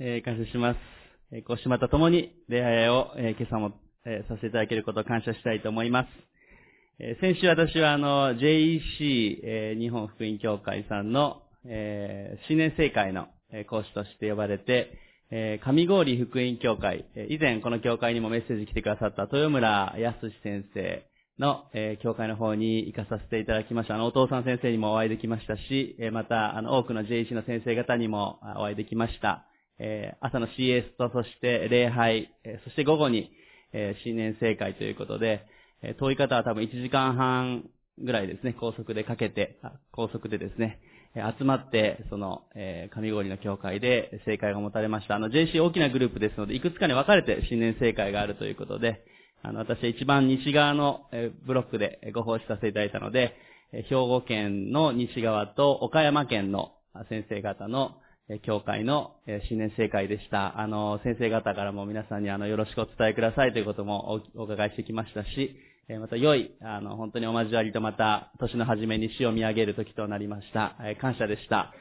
えー感謝します。えー、こうしまた共に礼拝を、えー今朝も、えーさせていただけることを感謝したいと思います。えー先週私はあの、JEC、えー日本福音協会さんの、えー新年聖会のえー講師として呼ばれて、えー上郡福音協会、えー以前この協会にもメッセージ来てくださった豊村康先生の、えー教会の方に行かさせていただきました。あの、お父さん先生にもお会いできましたし、えーまた、あの、多くの JEC の先生方にもお会いできました。えー朝の CS と、そして礼拝、えーそして午後に、えー新年聖会ということで、え遠い方は多分1時間半ぐらいですね、高速でかけて、高速でですね、え集まって、その、えー上郡の教会で聖会が持たれました。あの、JC 大きなグループですので、いくつかに分かれて新年聖会があるということで、あの、私は一番西側のえブロックでご奉仕させていただいたので、え兵庫県の西側と岡山県の先生方のえ教会のえ新年聖会でした。あの、先生方からも皆さんにあの、よろしくお伝えくださいということもおお伺いしてきましたし、えまた良い、あの、本当にお交わりとまた、年の初めに死を見上げる時となりました。え感謝でした。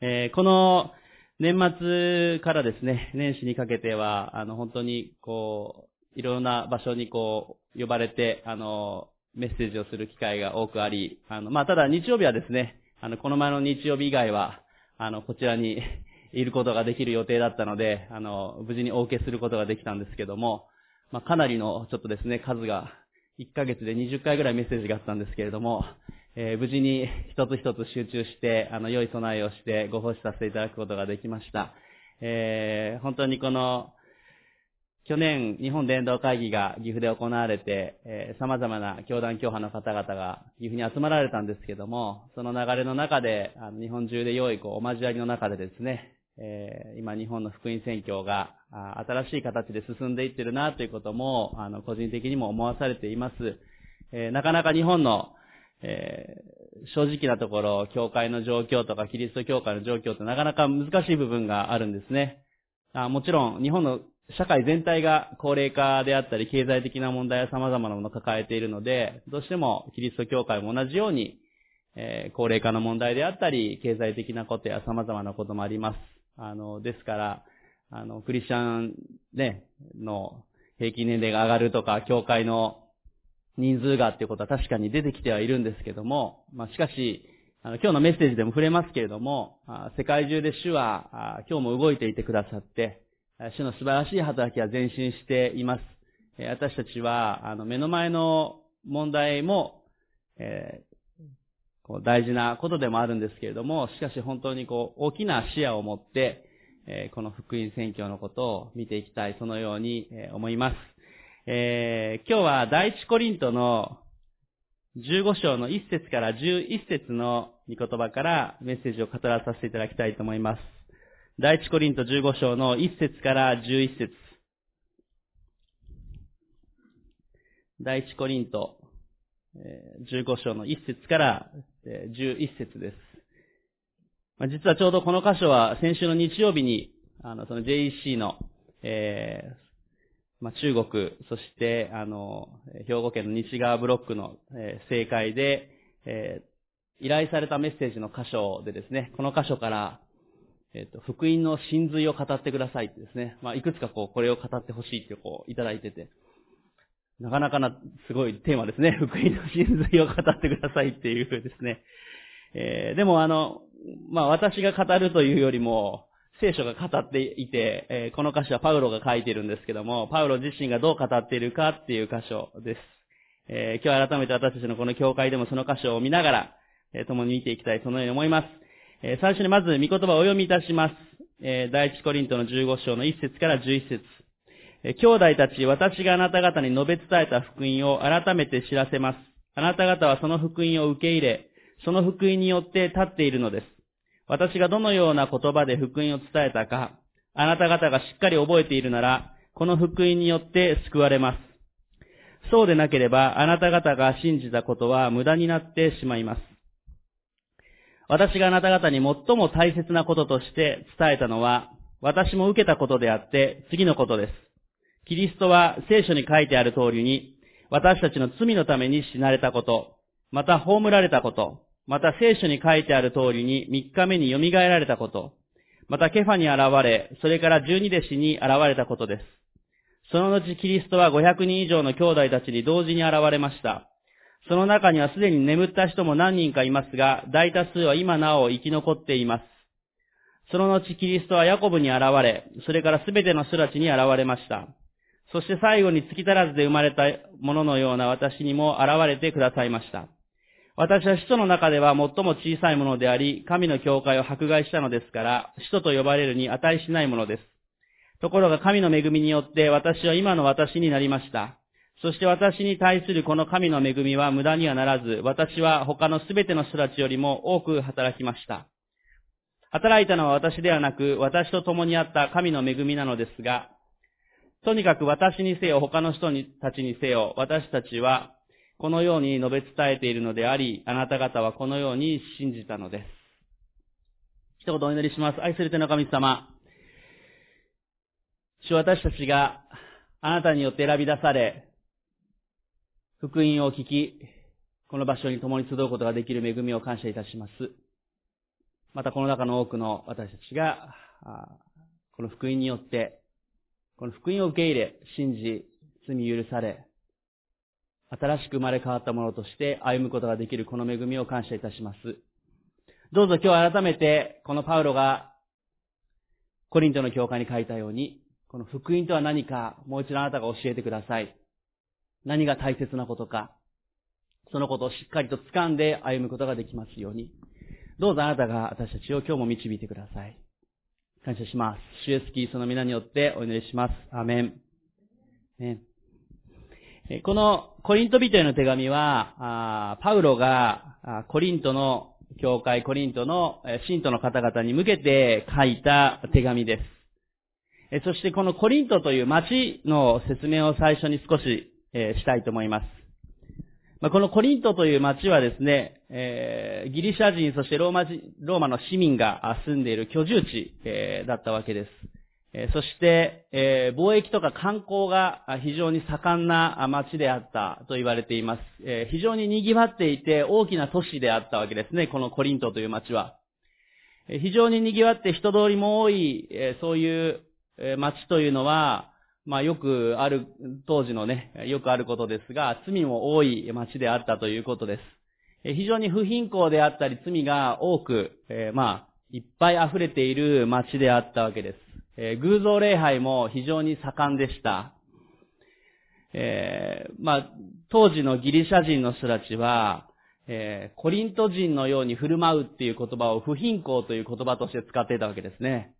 えこの、年末からですね、年始にかけては、あの、本当に、こう、いろんな場所にこう、呼ばれて、あの、メッセージをする機会が多くあり、あの、まあ、ただ日曜日はですね、あの、この前の日曜日以外は、あの、こちらに いることができる予定だったので、あの、無事にお受けすることができたんですけども、まあ、かなりの、ちょっとですね、数が、1ヶ月で20回ぐらいメッセージがあったんですけれども、えー無事に一つ一つ集中して、あの、良い備えをしてご奉仕させていただくことができました。えー本当にこの、去年、日本伝道会議が岐阜で行われて、えー様々な教団教派の方々が岐阜に集まられたんですけども、その流れの中で、あの日本中で良いこうお交わりの中でですね、えー今日本の福音宣教が新しい形で進んでいってるなということも、あの個人的にも思わされています。えーなかなか日本の、えー正直なところ、教会の状況とかキリスト教会の状況ってなかなか難しい部分があるんですね。あもちろん、日本の社会全体が高齢化であったり、経済的な問題や様々なものを抱えているので、どうしてもキリスト教会も同じように、えー高齢化の問題であったり、経済的なことや様々なこともあります。あの、ですから、あの、クリスチャンね、の平均年齢が上がるとか、教会の人数がっていうことは確かに出てきてはいるんですけども、まあ、しかし、あの、今日のメッセージでも触れますけれども、あ世界中で主は、あ今日も動いていてくださって、主の素晴らしい働きは前進しています。私たちは、あの、目の前の問題も、えーこう大事なことでもあるんですけれども、しかし本当にこう、大きな視野を持って、えーこの福音宣教のことを見ていきたい、そのようにえ思います。えー今日は第一コリントの15章の1節から11節の御言葉からメッセージを語らさせていただきたいと思います。第一コリント15章の1節から11節第一コリント15章の1節から11節です。実はちょうどこの箇所は先週の日曜日に、あの、その JEC の、えーまあ、中国、そして、あの、兵庫県の西側ブロックの、えー正解で、えー依頼されたメッセージの箇所でですね、この箇所から、えっ、と、福音の真髄を語ってくださいってですね、まあ、いくつかこう、これを語ってほしいってこう、いただいてて、なかなかな、すごいテーマですね。福音の真髄を語ってくださいっていうですね。えーでもあの、まあ、私が語るというよりも、聖書が語っていて、えーこの箇所はパウロが書いてるんですけども、パウロ自身がどう語っているかっていう箇所です。えー今日改めて私たちのこの教会でもその箇所を見ながら、え共に見ていきたい、そのように思います。え最初にまず、御言葉をお読みいたします。え第一コリントの15章の1節から11節え兄弟たち、私があなた方に述べ伝えた福音を改めて知らせます。あなた方はその福音を受け入れ、その福音によって立っているのです。私がどのような言葉で福音を伝えたか、あなた方がしっかり覚えているなら、この福音によって救われます。そうでなければ、あなた方が信じたことは無駄になってしまいます。私があなた方に最も大切なこととして伝えたのは、私も受けたことであって、次のことです。キリストは聖書に書いてある通りに、私たちの罪のために死なれたこと、また葬られたこと、また聖書に書いてある通りに3日目に蘇られたこと、またケファに現れ、それから十二弟子に現れたことです。その後キリストは500人以上の兄弟たちに同時に現れました。その中にはすでに眠った人も何人かいますが、大多数は今なお生き残っています。その後キリストはヤコブに現れ、それからすべての人たちに現れました。そして最後に月足らずで生まれたもののような私にも現れてくださいました。私は使徒の中では最も小さいものであり、神の教会を迫害したのですから、使徒と呼ばれるに値しないものです。ところが神の恵みによって私は今の私になりました。そして私に対するこの神の恵みは無駄にはならず、私は他のすべての人たちよりも多く働きました。働いたのは私ではなく、私と共にあった神の恵みなのですが、とにかく私にせよ、他の人たちにせよ、私たちはこのように述べ伝えているのであり、あなた方はこのように信じたのです。一言お祈りします。愛する手の神様。主私たちがあなたによって選び出され、福音を聞き、この場所に共に集うことができる恵みを感謝いたします。またこの中の多くの私たちが、この福音によって、この福音を受け入れ、信じ、罪許され、新しく生まれ変わったものとして歩むことができるこの恵みを感謝いたします。どうぞ今日改めて、このパウロがコリントの教会に書いたように、この福音とは何か、もう一度あなたが教えてください。何が大切なことか、そのことをしっかりと掴んで歩むことができますように。どうぞあなたが私たちを今日も導いてください。感謝します。主イエスキーその皆によってお祈りします。アメン。ねこのコリント人への手紙は、パウロがコリントの教会、コリントの信徒の方々に向けて書いた手紙です。そしてこのコリントという町の説明を最初に少しえしたいと思います。このコリントという町はですねえ、ギリシャ人、そしてローマ人ローマの市民が住んでいる居住地え、だったわけですえ。そして、え貿易とか観光が非常に盛んな町であったと言われています。え非常に賑わっていて大きな都市であったわけですね、このコリントという町は。え非常に賑わって人通りも多い、そういう町というのは、まあよくある、当時のね、よくあることですが、罪も多い町であったということです。非常に不貧困であったり罪が多く、えまあ、いっぱい溢れている町であったわけです。えー、偶像礼拝も非常に盛んでした。えー、まあ、当時のギリシャ人の人たちは、え、コリント人のように振る舞うっていう言葉を不貧困という言葉として使っていたわけですね。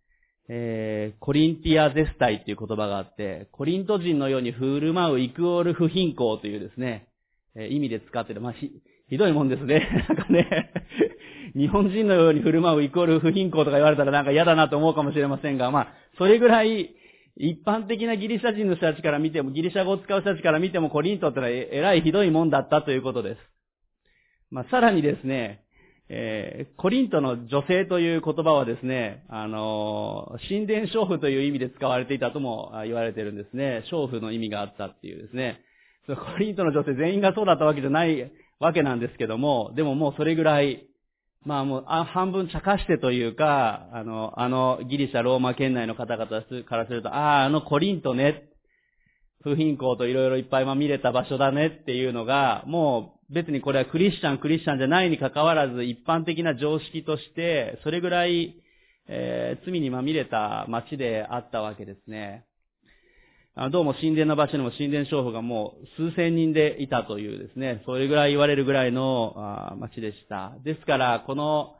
えー、コリンティアゼスタイっていう言葉があって、コリント人のように振る舞うイクオール不貧困というですね、えー、意味で使ってる。まあ、ひ、ひどいもんですね。なんかね、日本人のように振る舞うイコール不貧困とか言われたらなんか嫌だなと思うかもしれませんが、まあ、それぐらい、一般的なギリシャ人の人たちから見ても、ギリシャ語を使う人たちから見ても、コリントってのはえらいひどいもんだったということです。まあ、さらにですね、えー、コリントの女性という言葉はですね、あのー、神殿娼婦という意味で使われていたとも言われているんですね。娼婦の意味があったっていうですね。コリントの女性全員がそうだったわけじゃないわけなんですけども、でももうそれぐらい、まあもう、あ半分茶化してというか、あの、あのギリシャ、ローマ圏内の方々からすると、ああ、あのコリントね、不貧困といろいろいっぱい見れた場所だねっていうのが、もう別にこれはクリスチャン、クリスチャンじゃないに関わらず、一般的な常識として、それぐらい、えー、罪にまみれた街であったわけですね。どうも神殿の場所にも神殿娼婦がもう数千人でいたというですね、それぐらい言われるぐらいの町でした。ですから、この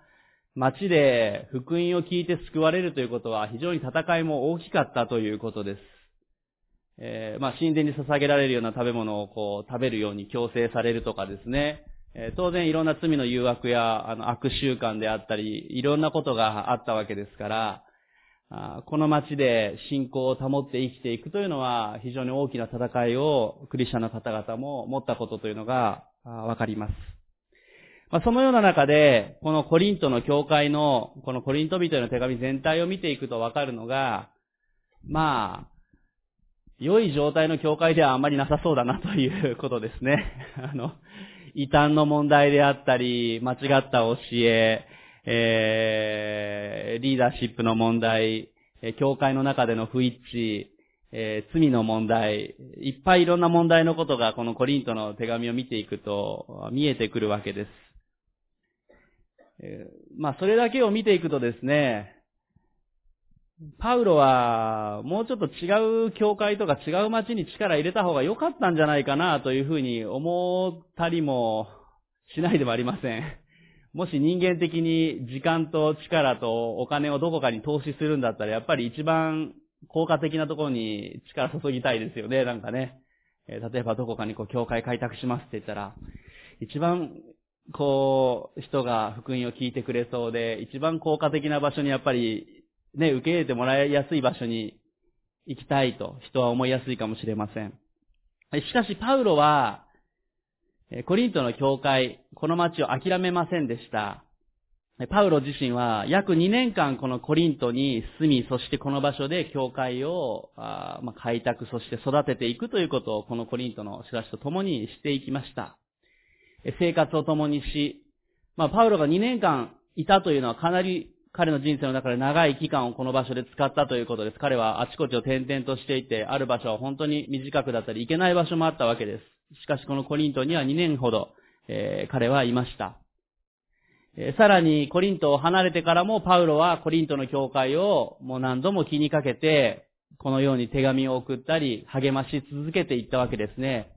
町で福音を聞いて救われるということは非常に戦いも大きかったということです。えー、まあ、神殿に捧げられるような食べ物をこう食べるように強制されるとかですね、えー、当然いろんな罪の誘惑やあの悪習慣であったり、いろんなことがあったわけですから、あこの街で信仰を保って生きていくというのは非常に大きな戦いをクリスチャンの方々も持ったことというのがわかります。まあ、そのような中で、このコリントの教会の、このコリント人への手紙全体を見ていくとわかるのが、まあ、良い状態の教会ではあまりなさそうだなということですね。あの、異端の問題であったり、間違った教え、えー、リーダーシップの問題、教会の中での不一致、えー、罪の問題、いっぱいいろんな問題のことがこのコリントの手紙を見ていくと見えてくるわけです。えー、まあ、それだけを見ていくとですね、パウロは、もうちょっと違う教会とか違う街に力入れた方が良かったんじゃないかなというふうに思ったりもしないではありません。もし人間的に時間と力とお金をどこかに投資するんだったら、やっぱり一番効果的なところに力注ぎたいですよね、なんかね。え例えばどこかにこう教会開拓しますって言ったら、一番こう、人が福音を聞いてくれそうで、一番効果的な場所にやっぱりね、受け入れてもらいやすい場所に行きたいと人は思いやすいかもしれません。しかし、パウロは、コリントの教会、この町を諦めませんでした。パウロ自身は約2年間このコリントに住み、そしてこの場所で教会をあ、ま開拓、そして育てていくということをこのコリントの人たちと共にしていきました。生活を共にし、まあ、パウロが2年間いたというのはかなり彼の人生の中で長い期間をこの場所で使ったということです。彼はあちこちを転々としていて、ある場所は本当に短くだったり、行けない場所もあったわけです。しかしこのコリントには2年ほど、えー、彼はいました。えー、さらにコリントを離れてからもパウロはコリントの教会をもう何度も気にかけて、このように手紙を送ったり、励まし続けていったわけですね。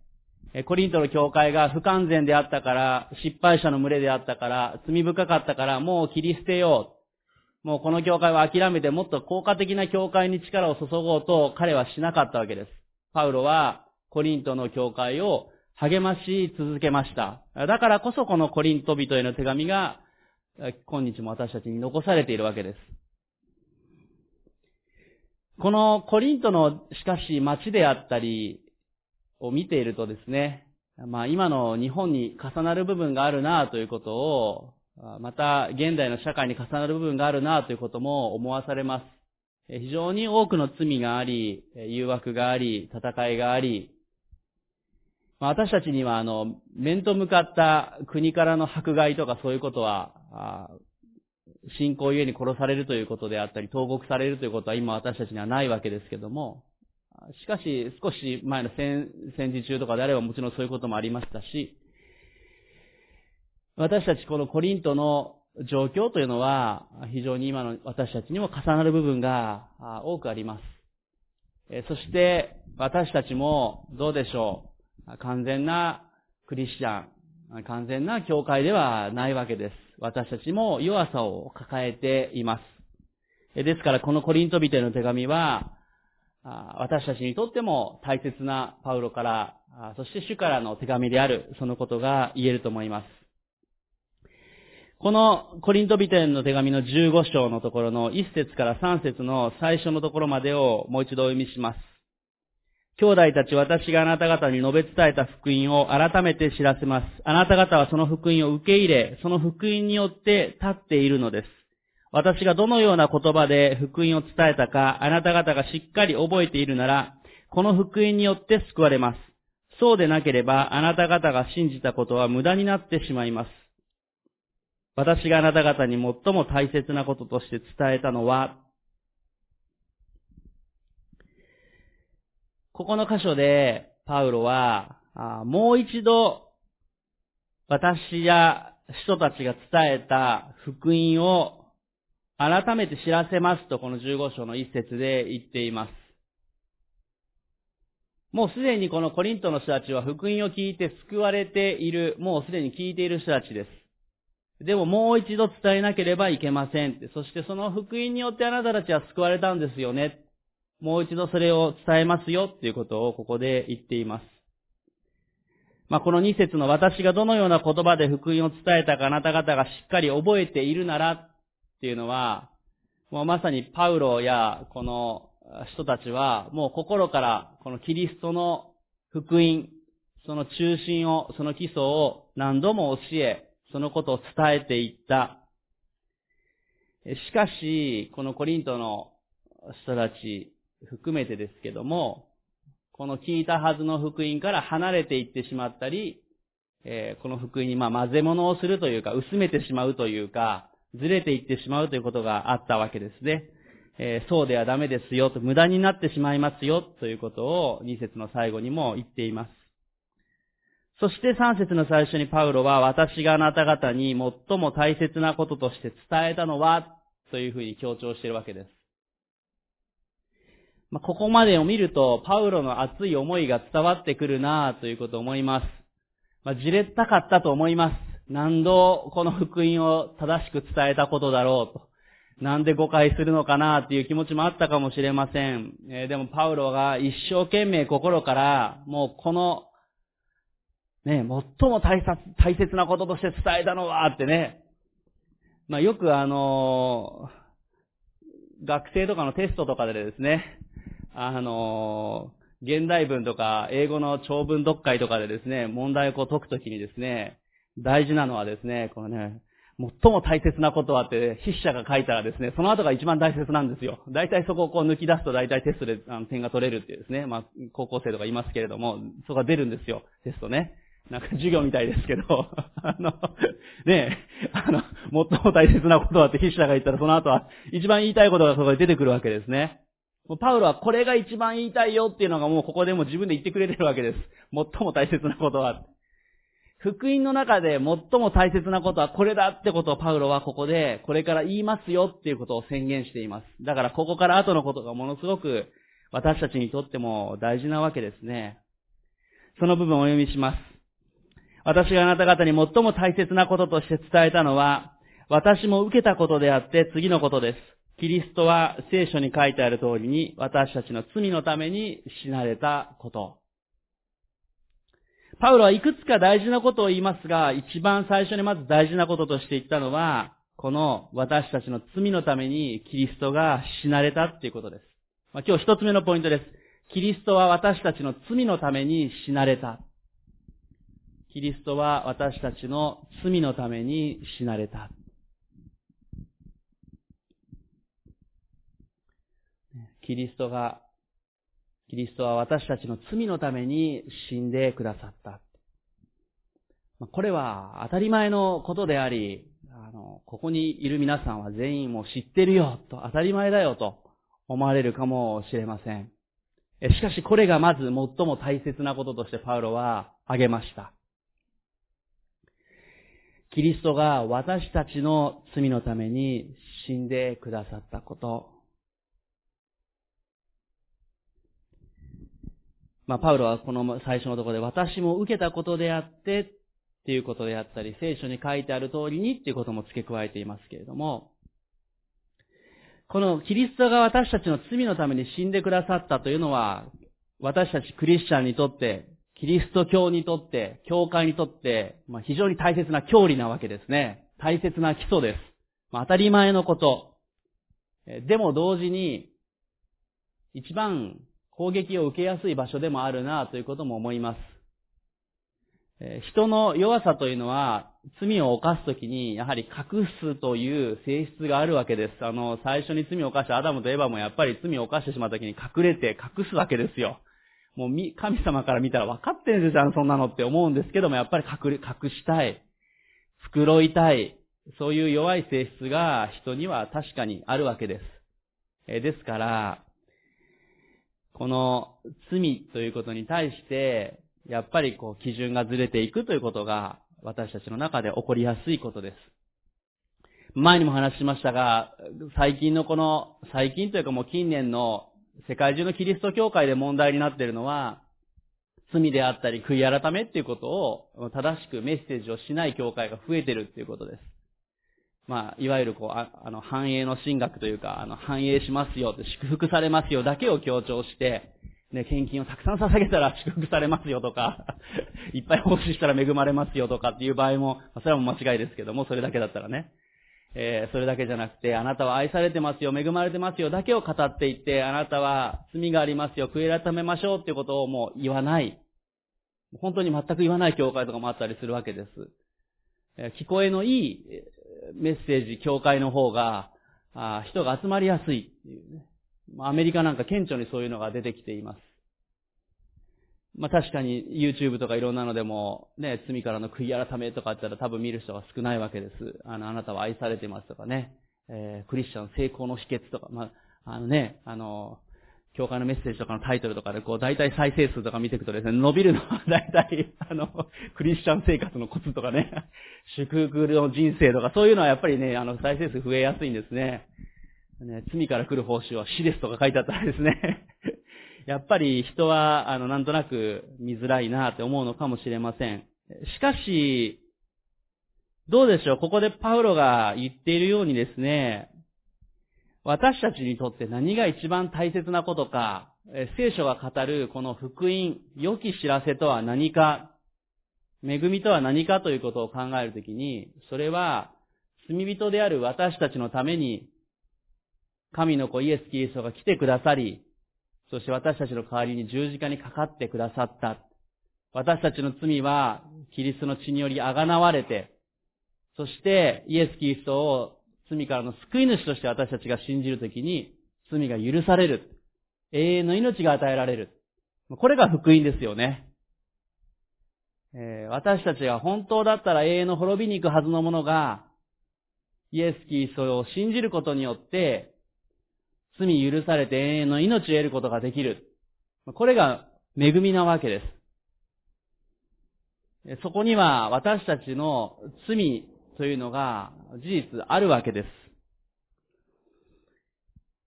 コリントの教会が不完全であったから、失敗者の群れであったから、罪深かったから、もう切り捨てよう。もうこの教会は諦めてもっと効果的な教会に力を注ごうと彼はしなかったわけです。パウロはコリントの教会を励まし続けました。だからこそこのコリント人への手紙が今日も私たちに残されているわけです。このコリントのしかし街であったりを見ているとですね、まあ今の日本に重なる部分があるなということをまた、現代の社会に重なる部分があるなということも思わされます。非常に多くの罪があり、誘惑があり、戦いがあり、私たちには、あの、面と向かった国からの迫害とかそういうことは、信仰ゆえに殺されるということであったり、投獄されるということは今私たちにはないわけですけども、しかし少し前の戦戦時中とかであればもちろんそういうこともありましたし、私たちこのコリントの状況というのは、非常に今の私たちにも重なる部分が多くあります。そして、私たちもどうでしょう。完全なクリスチャン、完全な教会ではないわけです。私たちも弱さを抱えています。ですから、このコリント人への手紙は、私たちにとっても大切なパウロから、そして主からの手紙である、そのことが言えると思います。このコリントビテンの手紙の15章のところの1節から3節の最初のところまでをもう一度お読みします。兄弟たち私があなた方に述べ伝えた福音を改めて知らせます。あなた方はその福音を受け入れ、その福音によって立っているのです。私がどのような言葉で福音を伝えたか、あなた方がしっかり覚えているなら、この福音によって救われます。そうでなければ、あなた方が信じたことは無駄になってしまいます。私があなた方に最も大切なこととして伝えたのは、ここの箇所で、パウロは、もう一度、私や人たちが伝えた福音を改めて知らせますと、この15章の一節で言っています。もうすでにこのコリントの人たちは福音を聞いて救われている、もうすでに聞いている人たちです。でももう一度伝えなければいけません。そしてその福音によってあなたたちは救われたんですよね。もう一度それを伝えますよっていうことをここで言っています。まあ、この二節の私がどのような言葉で福音を伝えたかあなた方がしっかり覚えているならっていうのは、もうまさにパウロやこの人たちはもう心からこのキリストの福音、その中心を、その基礎を何度も教え、そのことを伝えていった。しかし、このコリントの人たち含めてですけども、この聞いたはずの福音から離れていってしまったり、え、この福音にま混ぜ物をするというか、薄めてしまうというか、ずれていってしまうということがあったわけですね。え、そうではダメですよと、無駄になってしまいますよということを2節の最後にも言っています。そして3節の最初にパウロは私があなた方に最も大切なこととして伝えたのはというふうに強調しているわけです。まあ、ここまでを見ると、パウロの熱い思いが伝わってくるなということを思います。まあ、じれったかったと思います。何度この福音を正しく伝えたことだろうと。なんで誤解するのかなっていう気持ちもあったかもしれません。えー、でもパウロが一生懸命心から、もうこの、ね、最も大切大切なこととして伝えたのはってね、まあよくあのー、学生とかのテストとかでですね、あのー、現代文とか英語の長文読解とかでですね、問題をこう解くときにですね、大事なのはですね、このね、最も大切なことはって、筆者が書いたらですね、その後が一番大切なんですよ。大体そこをこう抜き出すと大体テストであの点が取れるっていうですね、まあ、高校生とかいますけれども、そこが出るんですよ、テストね。なんか授業みたいですけど、あの、ねえ、あの、最も大切なことはって筆者が言ったらその後は一番言いたいことがそこで出てくるわけですね。パウロはこれが一番言いたいよっていうのがもうここでも自分で言ってくれてるわけです。最も大切なことは。福音の中で最も大切なことはこれだってことをパウロはここでこれから言いますよっていうことを宣言しています。だからここから後のことがものすごく私たちにとっても大事なわけですね。その部分をお読みします。私があなた方に最も大切なこととして伝えたのは、私も受けたことであって次のことです。キリストは聖書に書いてある通りに私たちの罪のために死なれたこと。パウロはいくつか大事なことを言いますが、一番最初にまず大事なこととして言ったのは、この私たちの罪のためにキリストが死なれたっていうことです。まあ、今日一つ目のポイントです。キリストは私たちの罪のために死なれた。キリストは私たちの罪のために死なれた。キリストがキリストは私たちの罪のために死んでくださった。これは当たり前のことであり、あの、ここにいる皆さんは全員も知ってるよと、当たり前だよと思われるかもしれません。しかしこれがまず最も大切なこととしてパウロは挙げました。キリストが私たちの罪のために死んでくださったこと。まあ、パウロはこの最初のところで、私も受けたことであって、っていうことであったり、聖書に書いてある通りにっていうことも付け加えていますけれども、このキリストが私たちの罪のために死んでくださったというのは、私たちクリスチャンにとって、キリスト教にとって、教会にとって、まあ、非常に大切な教理なわけですね。大切な基礎です。まあ、当たり前のこと。でも同時に、一番攻撃を受けやすい場所でもあるなということも思います。人の弱さというのは、罪を犯すときに、やはり隠すという性質があるわけです。あの、最初に罪を犯したアダムとエバもやっぱり罪を犯してしまったときに隠れて隠すわけですよ。もう神様から見たら分かってんですよ、そんなのって思うんですけども、やっぱり隠、隠したい。繕いたい。そういう弱い性質が人には確かにあるわけです。えですから、この罪ということに対して、やっぱりこう基準がずれていくということが私たちの中で起こりやすいことです。前にも話しましたが、最近のこの、最近というかもう近年の世界中のキリスト教会で問題になっているのは、罪であったり悔い改めっていうことを正しくメッセージをしない教会が増えてるっていうことです。まあ、いわゆるこう、ああの、繁栄の神学というか、あの、繁栄しますよって、祝福されますよだけを強調して、ね、献金をたくさん捧げたら 祝福されますよとか、いっぱい奉仕したら恵まれますよとかっていう場合も、それはもう間違いですけども、それだけだったらね。えー、それだけじゃなくて、あなたは愛されてますよ、恵まれてますよだけを語っていって、あなたは罪がありますよ、悔い改めましょうっていうことをもう言わない。本当に全く言わない教会とかもあったりするわけです。えー、聞こえのいいメッセージ、教会の方が、あ人が集まりやすいっていうね。アメリカなんか顕著にそういうのが出てきています。まあ確かに YouTube とかいろんなのでも、ね、罪からの悔い改めとかあったら多分見る人が少ないわけです。あの、あなたは愛されてますとかね、えー、クリスチャン成功の秘訣とか、まあ、あのね、あの、教会のメッセージとかのタイトルとかで、こう、大体再生数とか見ていくとですね、伸びるのは 大体、あの、クリスチャン生活のコツとかね、祝福の人生とか、そういうのはやっぱりね、あの、再生数増えやすいんですね。ね、罪から来る報酬は死ですとか書いてあったらですね、やっぱり人は、あの、なんとなく見づらいなって思うのかもしれません。しかし、どうでしょう？ここでパウロが言っているようにですね、私たちにとって何が一番大切なことか、聖書が語るこの福音、良き知らせとは何か、恵みとは何かということを考えるときに、それは罪人である私たちのために、神の子イエス・キリストが来てくださり、そして私たちの代わりに十字架にかかってくださった。私たちの罪はキリストの血によりあがなわれて、そしてイエス・キリストを罪からの救い主として私たちが信じるときに罪が許される。永遠の命が与えられる。これが福音ですよね。え、私たちが本当だったら永遠の滅びに行くはずのものが、イエス・キリストを信じることによって、罪許されて永遠の命を得ることができる。これが恵みなわけです。そこには私たちの罪というのが事実あるわけです。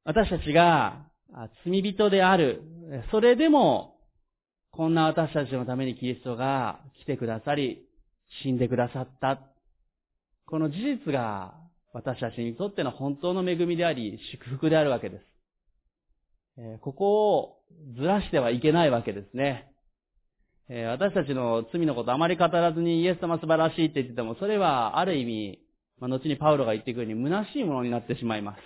私たちが罪人である。それでも、こんな私たちのためにキリストが来てくださり、死んでくださった。この事実が私たちにとっての本当の恵みであり、祝福であるわけです。ここをずらしてはいけないわけですね。私たちの罪のことあまり語らずにイエス様素晴らしいって言ってても、それはある意味、まあ、後にパウロが言っていくように虚しいものになってしまいます。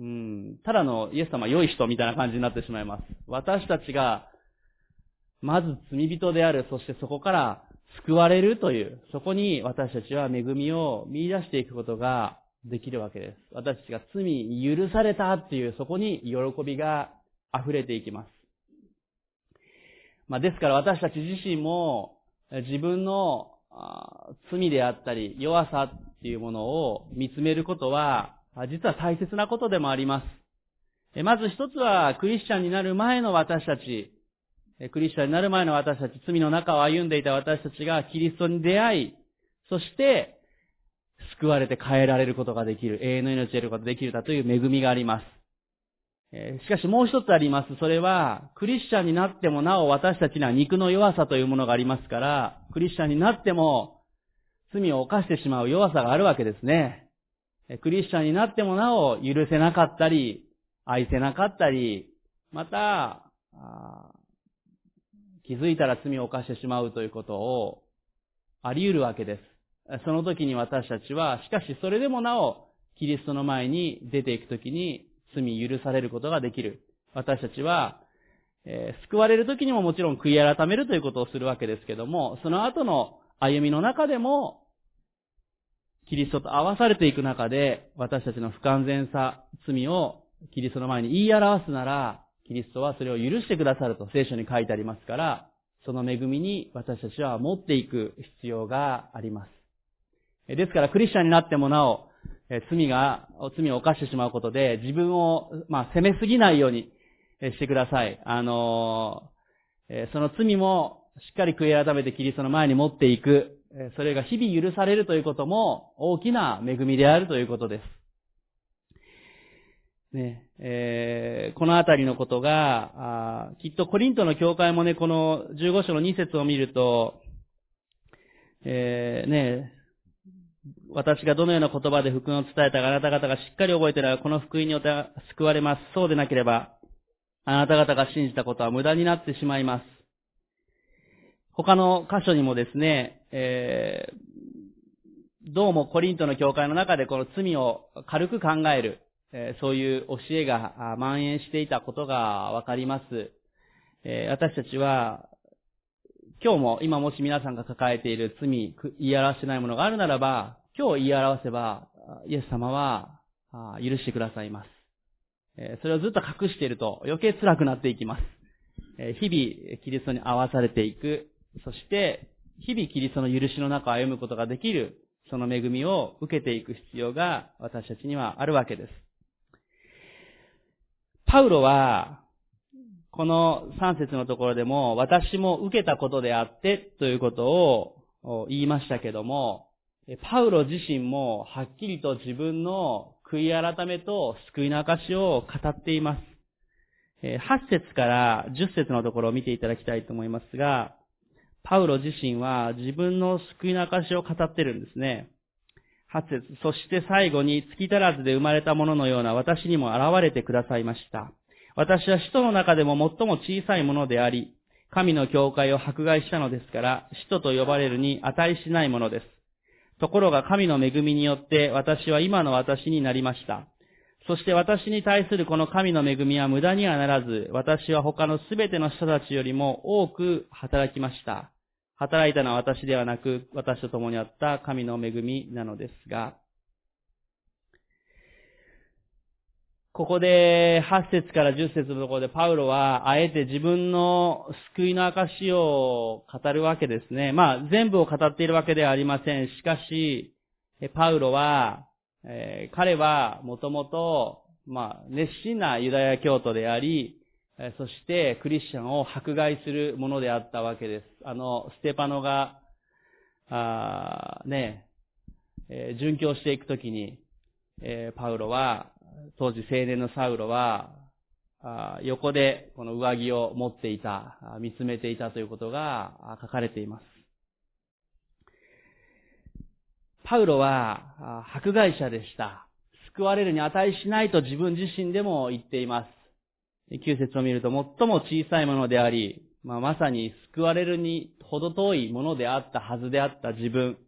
うん、ただのイエス様良い人みたいな感じになってしまいます。私たちが、まず罪人である、そしてそこから救われるという、そこに私たちは恵みを見出していくことができるわけです。私たちが罪に許されたっていう、そこに喜びが溢れていきます。まあ、ですから私たち自身も自分の罪であったり弱さっていうものを見つめることは実は大切なことでもあります。まず一つはクリスチャンになる前の私たち、クリスチャンになる前の私たち、罪の中を歩んでいた私たちがキリストに出会い、そして救われて変えられることができる、永遠の命を得ることができるだという恵みがあります。しかしもう一つあります。それは、クリスチャンになってもなお私たちには肉の弱さというものがありますから、クリスチャンになっても罪を犯してしまう弱さがあるわけですね。クリスチャンになってもなお許せなかったり、愛せなかったり、また、気づいたら罪を犯してしまうということをあり得るわけです。その時に私たちは、しかしそれでもなお、キリストの前に出ていくときに、罪許されることができる。私たちは、えー、救われる時にももちろん悔い改めるということをするわけですけども、その後の歩みの中でも、キリストと合わされていく中で、私たちの不完全さ、罪をキリストの前に言い表すなら、キリストはそれを許してくださると聖書に書いてありますから、その恵みに私たちは持っていく必要があります。ですからクリスチャンになってもなお、罪が、罪を犯してしまうことで、自分を、まあ、責めすぎないようにしてください。あの、その罪もしっかり悔い改めてキリストの前に持っていく。それが日々許されるということも大きな恵みであるということです。ねえー、このあたりのことが、きっとコリントの教会もね、この15章の2節を見ると、えー、ね、私がどのような言葉で福音を伝えたかあなた方がしっかり覚えていればこの福音によって救われます。そうでなければ、あなた方が信じたことは無駄になってしまいます。他の箇所にもですね、えー、どうもコリントの教会の中でこの罪を軽く考える、え、そういう教えが蔓延していたことがわかります。え、私たちは、今日も今もし皆さんが抱えている罪、言い表してないものがあるならば、今日言い表せば、イエス様は許してくださいます。それをずっと隠していると余計辛くなっていきます。日々キリストに合わされていく、そして日々キリストの許しの中を歩むことができる、その恵みを受けていく必要が私たちにはあるわけです。パウロは、この3節のところでも、私も受けたことであってということを言いましたけども、パウロ自身もはっきりと自分の悔い改めと救いの証を語っています。8節から10節のところを見ていただきたいと思いますが、パウロ自身は自分の救いの証を語ってるんですね。8節そして最後に月足らずで生まれたもののような私にも現れてくださいました。私は使徒の中でも最も小さいものであり、神の教会を迫害したのですから、使徒と呼ばれるに値しないものです。ところが神の恵みによって私は今の私になりました。そして私に対するこの神の恵みは無駄にはならず、私は他のすべての人たちよりも多く働きました。働いたのは私ではなく、私と共にあった神の恵みなのですが、ここで8節から10節のところでパウロはあえて自分の救いの証を語るわけですね。まあ全部を語っているわけではありません。しかし、パウロは、えー、彼はもともと、まあ熱心なユダヤ教徒であり、そしてクリスチャンを迫害するものであったわけです。あの、ステパノが、あね、えー、殉教していくときに、えー、パウロは、当時青年のサウロは、あ横でこの上着を持っていた、見つめていたということが書かれています。パウロは迫害者でした。救われるに値しないと自分自身でも言っています。9節を見ると最も小さいものであり、まあ、まさに救われるにほど遠いものであったはずであった自分。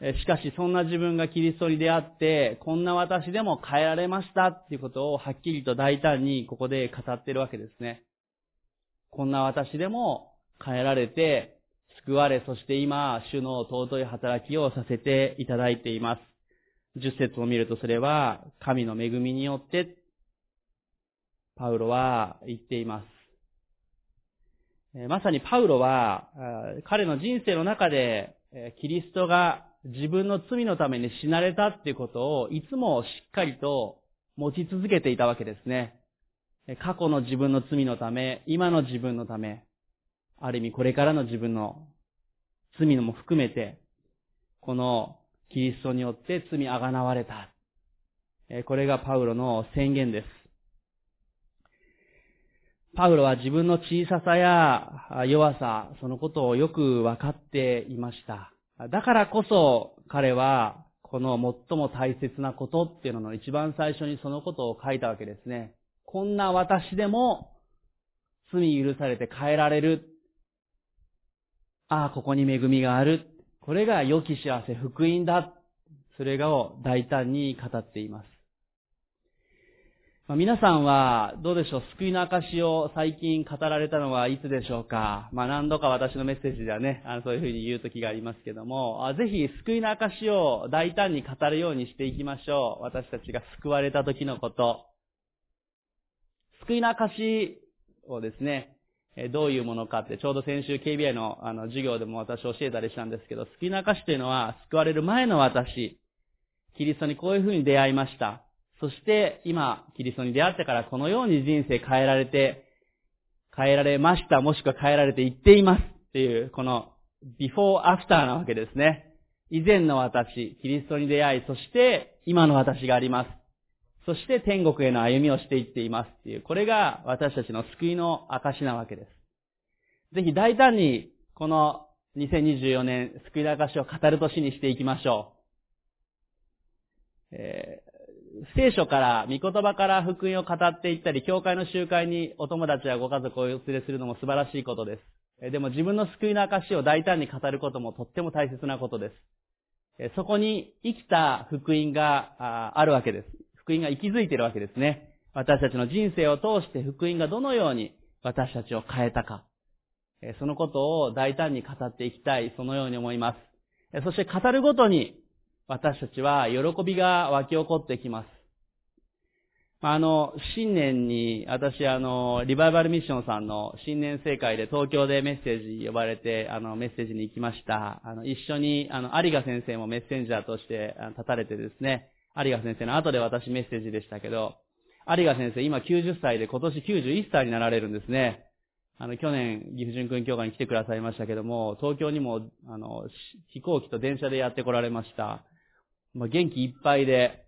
しかしそんな自分がキリストに出会って、こんな私でも変えられましたっていうことをはっきりと大胆にここで語ってるわけですね。こんな私でも変えられて、救われ、そして今、主の尊い働きをさせていただいています。十節を見るとそれは、神の恵みによってパウロは言っています。まさにパウロは、彼の人生の中で、キリストが自分の罪のために死なれたっていうことをいつもしっかりと持ち続けていたわけですね。過去の自分の罪のため、今の自分のため、ある意味これからの自分の罪のも含めて、このキリストによって罪あがなわれた。これがパウロの宣言です。パウロは自分の小ささや弱さ、そのことをよく分かっていました。だからこそ彼はこの最も大切なことっていうのの一番最初にそのことを書いたわけですね。こんな私でも罪許されて変えられる。ああ、ここに恵みがある。これが良き幸せ、福音だ。それがを大胆に語っています。まあ、皆さんは、どうでしょう、救いの証を最近語られたのはいつでしょうか？まあ、何度か私のメッセージではね、あのそういうふうに言う時がありますけども、ぜひ救いの証を大胆に語るようにしていきましょう。私たちが救われた時のこと。救いの証をですね、どういうものかって、ちょうど先週 KBI のあの授業でも私教えたりしたんですけど、救いの証というのは、救われる前の私、キリストにこういうふうに出会いました。そして今、キリストに出会ってからこのように人生変えられて、変えられました、もしくは変えられていっていますっていう、このビフォーアフターなわけですね。以前の私、キリストに出会い、そして今の私があります。そして天国への歩みをしていっていますっていう、これが私たちの救いの証なわけです。ぜひ大胆にこの2024年救いの証を語る年にしていきましょう。え聖書から、御言葉から福音を語っていったり、教会の集会にお友達やご家族をお連れするのも素晴らしいことです。でも自分の救いの証を大胆に語ることもとっても大切なことです。そこに生きた福音があるわけです。福音が息づいているわけですね。私たちの人生を通して福音がどのように私たちを変えたか。そのことを大胆に語っていきたい、そのように思います。そして語るごとに私たちは喜びが湧き起こってきます。あの、新年に、私、あの、リバイバルミッションさんの新年盛会で東京でメッセージ呼ばれて、あの、メッセージに行きました。あの、一緒に、あの、有賀先生もメッセンジャーとして立たれてですね、有賀先生の後で私メッセージでしたけど、有賀先生、今90歳で今年91歳になられるんですね。あの、去年、岐阜純君教会に来てくださいましたけども、東京にも、あの、飛行機と電車でやってこられました。まあ、元気いっぱいで、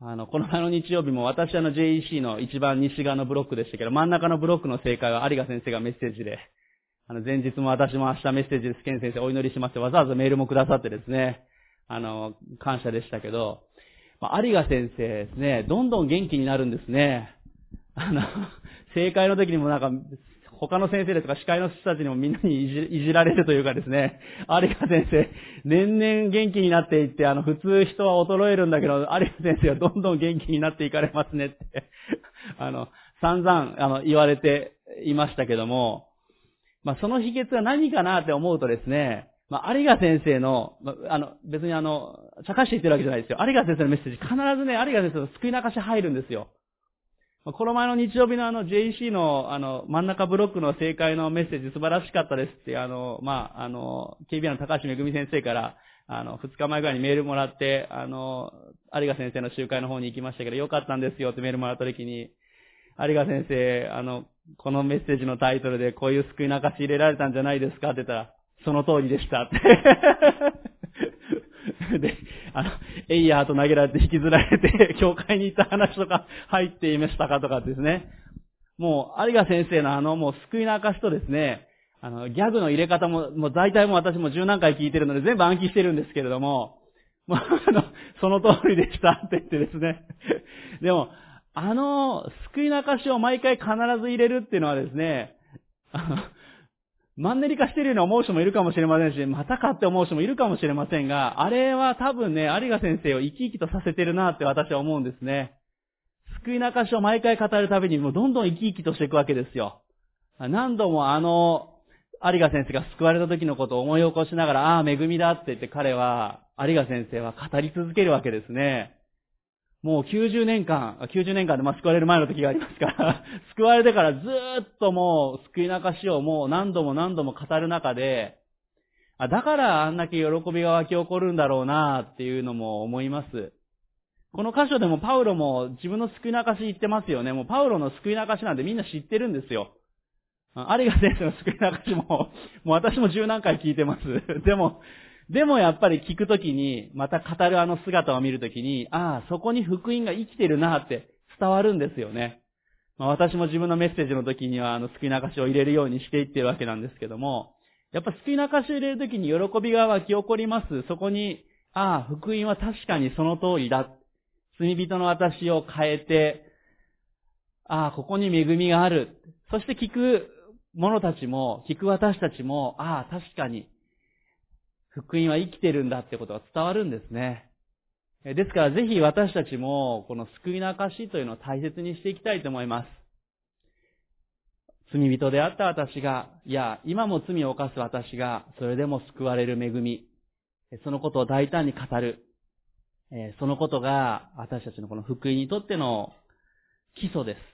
あの、この前の日曜日も私あの JEC の一番西側のブロックでしたけど、真ん中のブロックの正解は有賀先生がメッセージで、あの、前日も私も明日メッセージです、ケン先生お祈りしますってわざわざメールもくださってですね、あの、感謝でしたけど、まあ、有賀先生ですね、どんどん元気になるんですね。あの、正解の時にもなんか、他の先生ですとか司会の人たちにもみんなにいじられるというかですね、有賀先生、年々元気になっていって、あの、普通人は衰えるんだけど、有賀先生はどんどん元気になっていかれますねって、あの、散々、あの、言われていましたけども、まあ、その秘訣は何かなって思うとですね、まあ、有賀先生の、まあ、あの、別にあの、茶化して言ってるわけじゃないですよ。有賀先生のメッセージ、必ずね、有賀先生の救い流し入るんですよ。この前の日曜日のあの JEC のあの真ん中ブロックの正解のメッセージ素晴らしかったですって、あの、まあ、あの、KBR の高橋めぐみ先生から、あの、二日前ぐらいにメールもらって、あの、有賀先生の集会の方に行きましたけど、よかったんですよってメールもらった時に、有賀先生、あの、このメッセージのタイトルでこういう救い流し入れられたんじゃないですかって言ったら、その通りでしたって。で、あの、エイヤーと投げられて引きずられて、教会に行った話とか入っていましたかとかですね。もう、有賀先生のあの、もう救いの証とですね、あの、ギャグの入れ方も、もう大体もう私も十何回聞いてるので全部暗記してるんですけれども、もうあの、その通りでしたって言ってですね。でも、あの、救いの証を毎回必ず入れるっていうのはですね、あの、マンネリ化してるように思う人もいるかもしれませんし、またかって思う人もいるかもしれませんが、あれは多分ね、有賀先生を生き生きとさせてるなって私は思うんですね。救いの証を毎回語るたびにもうどんどん生き生きとしていくわけですよ。何度もあの、有賀先生が救われた時のことを思い起こしながら、ああ、恵みだって言って彼は、有賀先生は語り続けるわけですね。もう90年間、90年間でまあ救われる前の時がありますから 救われてからずっともう救い流しをもう何度も何度も語る中で、あだからあんだけ喜びが湧き起こるんだろうなっていうのも思います。この箇所でもパウロも自分の救い流し言ってますよね。もうパウロの救い流しなんてみんな知ってるんですよ。有賀先生の救い流しも、もう私も十何回聞いてます。でも、でもやっぱり聞くときに、また語るあの姿を見るときに、ああ、そこに福音が生きてるなって伝わるんですよね。まあ、私も自分のメッセージの時には、あの、救い流しを入れるようにしていってるわけなんですけども、やっぱ救い流しを入れるときに喜びが湧き起こります。そこに、ああ、福音は確かにその通りだ。罪人の私を変えて、ああ、ここに恵みがある。そして聞く者たちも、聞く私たちも、ああ、確かに福音は生きてるんだってことが伝わるんですね。ですからぜひ私たちもこの救いの証というのを大切にしていきたいと思います。罪人であった私が、いや、今も罪を犯す私が、それでも救われる恵み、そのことを大胆に語る。そのことが私たちのこの福音にとっての基礎です。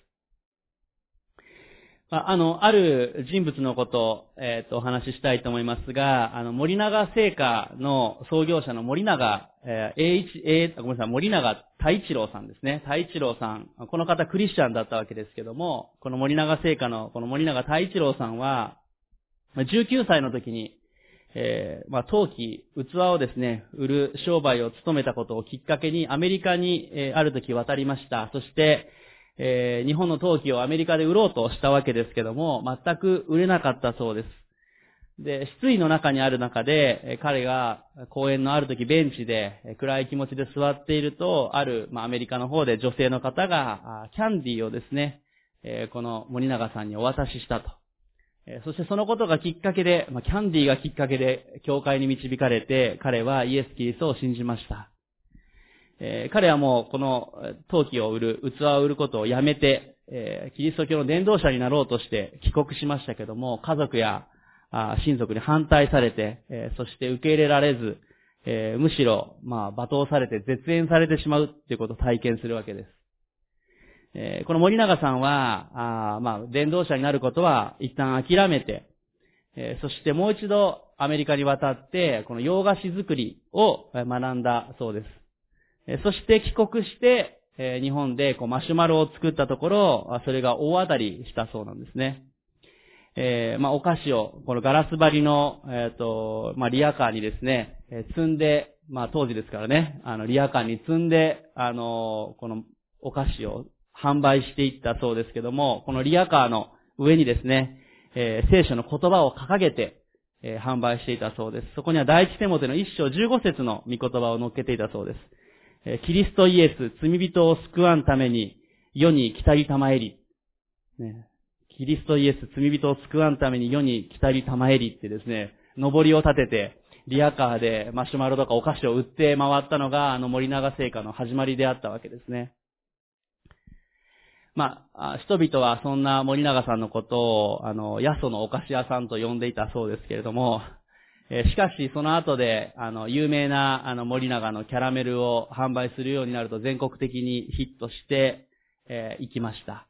あの、ある人物のことを、えっ、ー、と、お話ししたいと思いますが、あの、森永製菓の創業者の森永、えー、栄一、えー、ごめんなさい、森永太一郎さんですね。太一郎さん。この方クリスチャンだったわけですけども、この森永製菓の、この森永太一郎さんは、19歳の時に、えー、まあ、陶器、器をですね、売る商売を務めたことをきっかけに、アメリカに、えー、ある時渡りました。そして、えー、日本の陶器をアメリカで売ろうとしたわけですけども、全く売れなかったそうです。で、失意の中にある中で、彼が公園のある時ベンチで暗い気持ちで座っていると、ある、まあ、アメリカの方で女性の方が、キャンディーをですねえ、この森永さんにお渡ししたとえ。そしてそのことがきっかけで、まあ、キャンディーがきっかけで教会に導かれて、彼はイエス・キリストを信じました。えー、彼はもうこの陶器を売る、器を売ることをやめて、えー、キリスト教の伝道者になろうとして帰国しましたけども、家族やあ親族に反対されて、えー、そして受け入れられず、え、むしろ、まあ、罵倒されて絶縁されてしまうっていうことを体験するわけです。え、この森永さんは、あまあ、伝道者になることは一旦諦めて、え、そしてもう一度アメリカに渡って、この洋菓子作りを学んだそうです。そして帰国して、日本でこうマシュマロを作ったところ、それが大当たりしたそうなんですね。えー、まあ、お菓子を、このガラス張りの、えっ、ー、と、まあ、リアカーにですね、え、積んで、まあ、当時ですからね、あの、リアカーに積んで、あの、このお菓子を販売していったそうですけども、このリアカーの上にですね、えー、聖書の言葉を掲げて、え、販売していたそうです。そこには第一手モテの一章十五節の御言葉を乗っけていたそうです。えー、キリストイエス、罪人を救わんために、世に来たりたまえり。ね、キリストイエス、罪人を救わんために世に来たりたまえりってですね、登りを立てて、リアカーでマシュマロとかお菓子を売って回ったのが、あの森永製菓の始まりであったわけですね。まあ、人々はそんな森永さんのことを、あの、ヤソのお菓子屋さんと呼んでいたそうですけれども、えしかし、その後で、あの、有名な、あの、森永のキャラメルを販売するようになると全国的にヒットして、えー、行きました。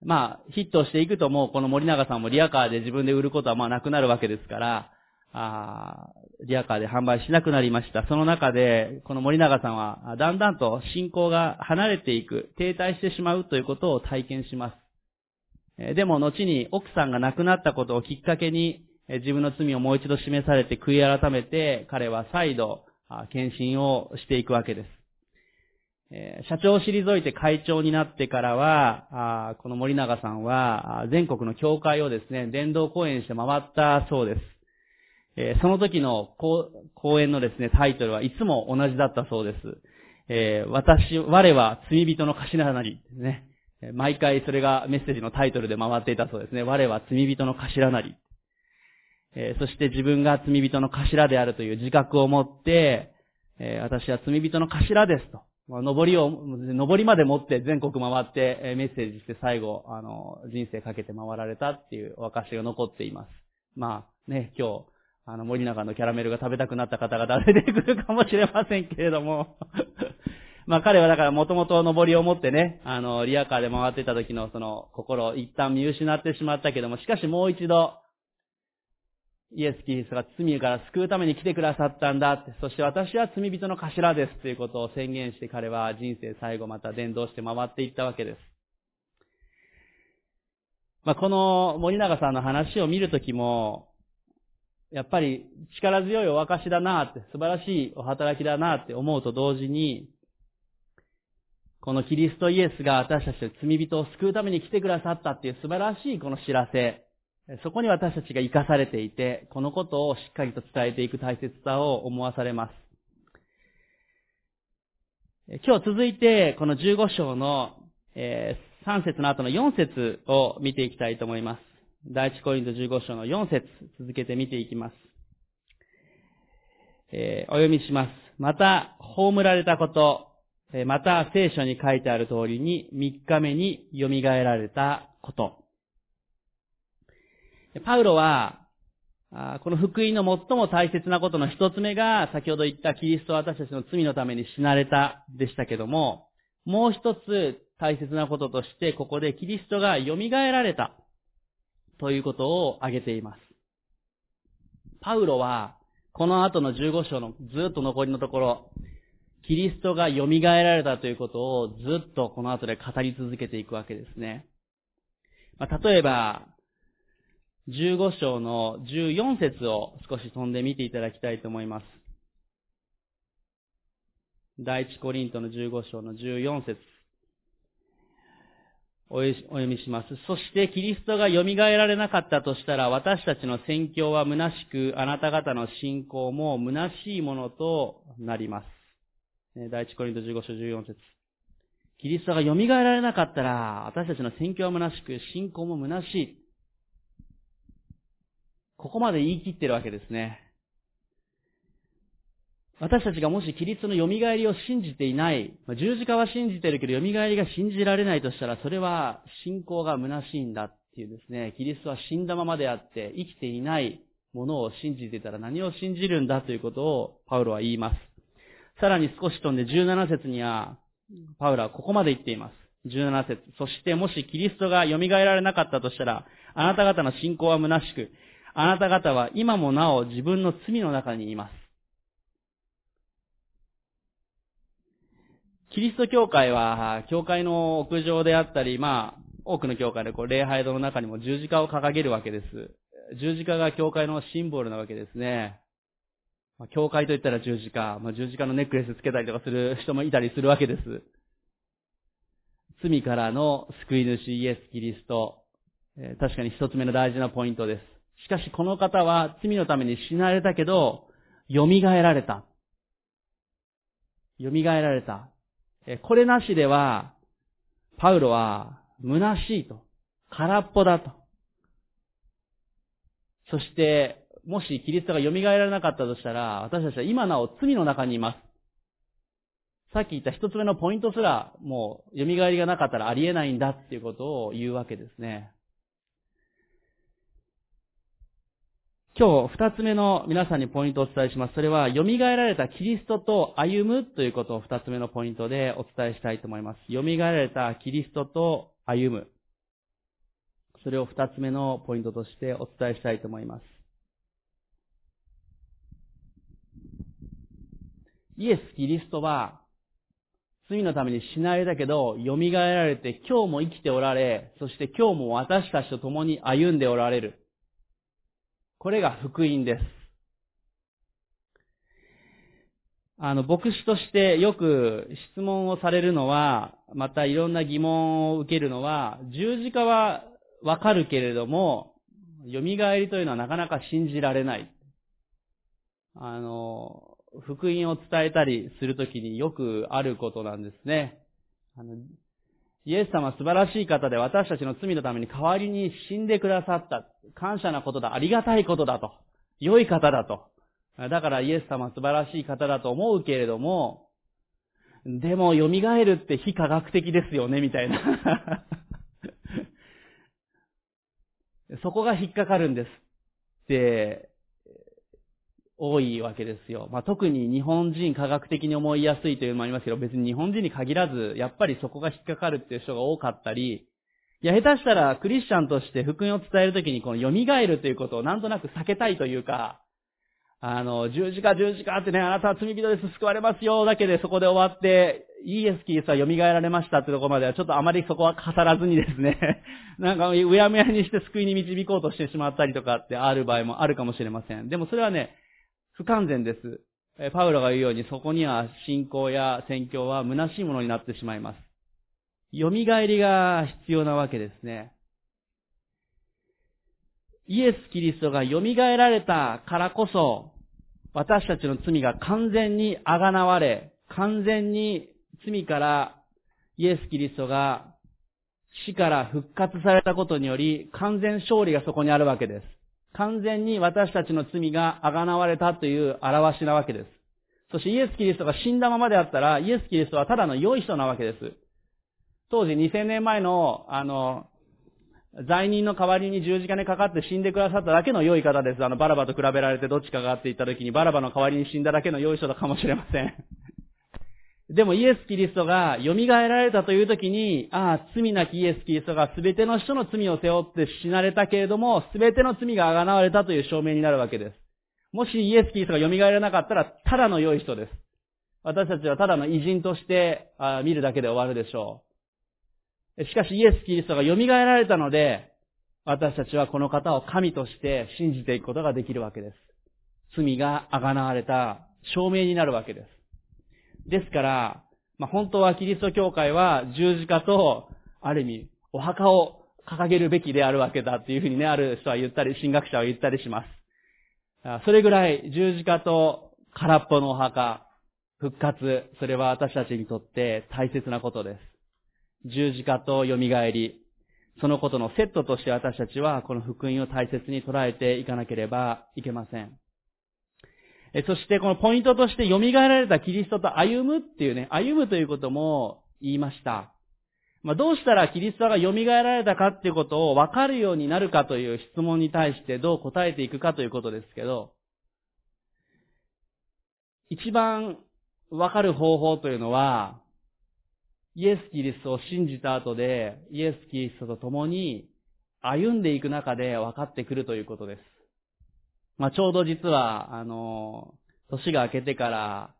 まあ、ヒットしていくともう、この森永さんもリアカーで自分で売ることはまあなくなるわけですから、あリアカーで販売しなくなりました。その中で、この森永さんは、だんだんと信仰が離れていく、停滞してしまうということを体験します。でも、後に奥さんが亡くなったことをきっかけに、自分の罪をもう一度示されて悔い改めて、彼は再度、献身をしていくわけです。社長を退いて会長になってからは、この森永さんは、全国の教会をですね、伝道講演して回ったそうです。その時の講演のですね、タイトルはいつも同じだったそうです。私、我は罪人の頭なり、ね。毎回それがメッセージのタイトルで回っていたそうですね。我は罪人の頭なり。え、そして自分が罪人の頭であるという自覚を持って、え、私は罪人の頭ですと。まあ、上りを、上りまで持って全国回って、え、メッセージして最後、あの、人生かけて回られたっていうお証が残っています。まあね、今日、あの、森永のキャラメルが食べたくなった方が出てくるかもしれませんけれども まあ彼はだからもともと登りを持ってね、あの、リアカーで回ってた時のその心を一旦見失ってしまったけども、しかしもう一度、イエス・キリストが罪から救うために来てくださったんだって、そして私は罪人の頭ですということを宣言して彼は人生最後また伝道して回っていったわけです。まあ、この森永さんの話を見るときも、やっぱり力強いお証だなって、素晴らしいお働きだなって思うと同時に、このキリストイエスが私たちの罪人を救うために来てくださったっていう素晴らしいこの知らせ、そこに私たちが生かされていて、このことをしっかりと伝えていく大切さを思わされます。今日続いて、この15章の、え3節の後の4節を見ていきたいと思います。第一コリント15章の4節続けて見ていきます。え、お読みします。また、葬られたこと、また聖書に書いてある通りに3日目に蘇られたこと。パウロは、この福音の最も大切なことの一つ目が、先ほど言ったキリストは私たちの罪のために死なれたでしたけども、もう一つ大切なこととして、ここでキリストが蘇られた。ということを挙げています。パウロは、この後の15章のずっと残りのところ、キリストが蘇られたということをずっとこの後で語り続けていくわけですね。まあ、例えば、15章の14節を少し飛んで見ていただきたいと思います。第一コリントの15章の14節お読みします。そしてキリストが蘇られなかったとしたら、私たちの宣教は虚しく、あなた方の信仰も虚しいものとなります。第一コリント15章14節キリストが蘇られなかったら、私たちの宣教は虚しく、信仰も虚しい。ここまで言い切ってるわけですね。私たちがもしキリストの蘇りを信じていない、十字架は信じてるけど蘇りが信じられないとしたら、それは信仰が虚しいんだっていうですね、キリストは死んだままであって生きていないものを信じてたら何を信じるんだということをパウロは言います。さらに少し飛んで17節には、パウロはここまで言っています。17節そしてもしキリストが蘇られなかったとしたら、あなた方の信仰は虚しく、あなた方は今もなお自分の罪の中にいます。キリスト教会は、教会の屋上であったり、まあ、多くの教会でこう礼拝堂の中にも十字架を掲げるわけです。十字架が教会のシンボルなわけですね。ま、教会といったら十字架、まあ、十字架のネックレスつけたりとかする人もいたりするわけです。罪からの救い主イエス・キリスト。確かに一つ目の大事なポイントです。しかしこの方は罪のために死なれたけど、蘇られた。蘇られた。これなしでは、パウロは虚しいと。空っぽだと。そして、もしキリストが蘇られなかったとしたら、私たちは今なお罪の中にいます。さっき言った一つ目のポイントすら、もう、蘇りがなかったらありえないんだっていうことを言うわけですね。今日二つ目の皆さんにポイントをお伝えします。それは、蘇られたキリストと歩むということを二つ目のポイントでお伝えしたいと思います。蘇られたキリストと歩む。それを二つ目のポイントとしてお伝えしたいと思います。イエス・キリストは、罪のために死なれたけど、蘇られて今日も生きておられ、そして今日も私たちと共に歩んでおられる。これが福音です。あの、牧師としてよく質問をされるのは、またいろんな疑問を受けるのは、十字架はわかるけれども、蘇りというのはなかなか信じられない。あの、福音を伝えたりするときによくあることなんですね。あのイエス様は素晴らしい方で私たちの罪のために代わりに死んでくださった。感謝なことだ。ありがたいことだと。良い方だと。だからイエス様は素晴らしい方だと思うけれども、でも蘇るって非科学的ですよね、みたいな。そこが引っかかるんです。って多いわけですよ。まあ、特に日本人科学的に思いやすいというのもありますけど、別に日本人に限らず、やっぱりそこが引っかかるっていう人が多かったり、いや、下手したらクリスチャンとして福音を伝えるときにこの蘇るということをなんとなく避けたいというか、あの、十字架十字架ってね、あなたは罪人です、救われますよ、だけでそこで終わって、イエス・キリストは蘇られましたってとこまでは、ちょっとあまりそこは語らずにですね、なんか、うやむやにして救いに導こうとしてしまったりとかってある場合もあるかもしれません。でもそれはね、不完全です。パウロが言うように、そこには信仰や宣教は虚しいものになってしまいます。蘇りが必要なわけですね。イエス・キリストが蘇られたからこそ、私たちの罪が完全にあがなわれ、完全に罪からイエス・キリストが死から復活されたことにより、完全勝利がそこにあるわけです。完全に私たちの罪があがなわれたという表しなわけです。そしてイエス・キリストが死んだままであったら、イエス・キリストはただの良い人なわけです。当時2000年前の、あの、罪人の代わりに十字架にかかって死んでくださっただけの良い方です。あの、バラバと比べられてどっちかがって言った時に、バラバの代わりに死んだだけの良い人だかもしれません。でもイエス・キリストが蘇られたという時に、ああ、罪なきイエス・キリストが全ての人の罪を背負って死なれたけれども、全ての罪が贖われたという証明になるわけです。もしイエス・キリストが蘇らなかったら、ただの良い人です。私たちはただの偉人としてあ見るだけで終わるでしょう。しかしイエス・キリストが蘇られたので、私たちはこの方を神として信じていくことができるわけです。罪が贖われた証明になるわけです。ですから、まあ、本当はキリスト教会は十字架と、ある意味、お墓を掲げるべきであるわけだっていうふうにね、ある人は言ったり、神学者は言ったりします。それぐらい十字架と空っぽのお墓、復活、それは私たちにとって大切なことです。十字架と蘇り、そのことのセットとして私たちはこの福音を大切に捉えていかなければいけません。そしてこのポイントとして蘇られたキリストと歩むっていうね、歩むということも言いました。まあ、どうしたらキリストが蘇られたかっていうことを分かるようになるかという質問に対してどう答えていくかということですけど、一番分かる方法というのは、イエス・キリストを信じた後で、イエス・キリストと共に歩んでいく中で分かってくるということです。まあ、ちょうど実は、あの、年が明けてから、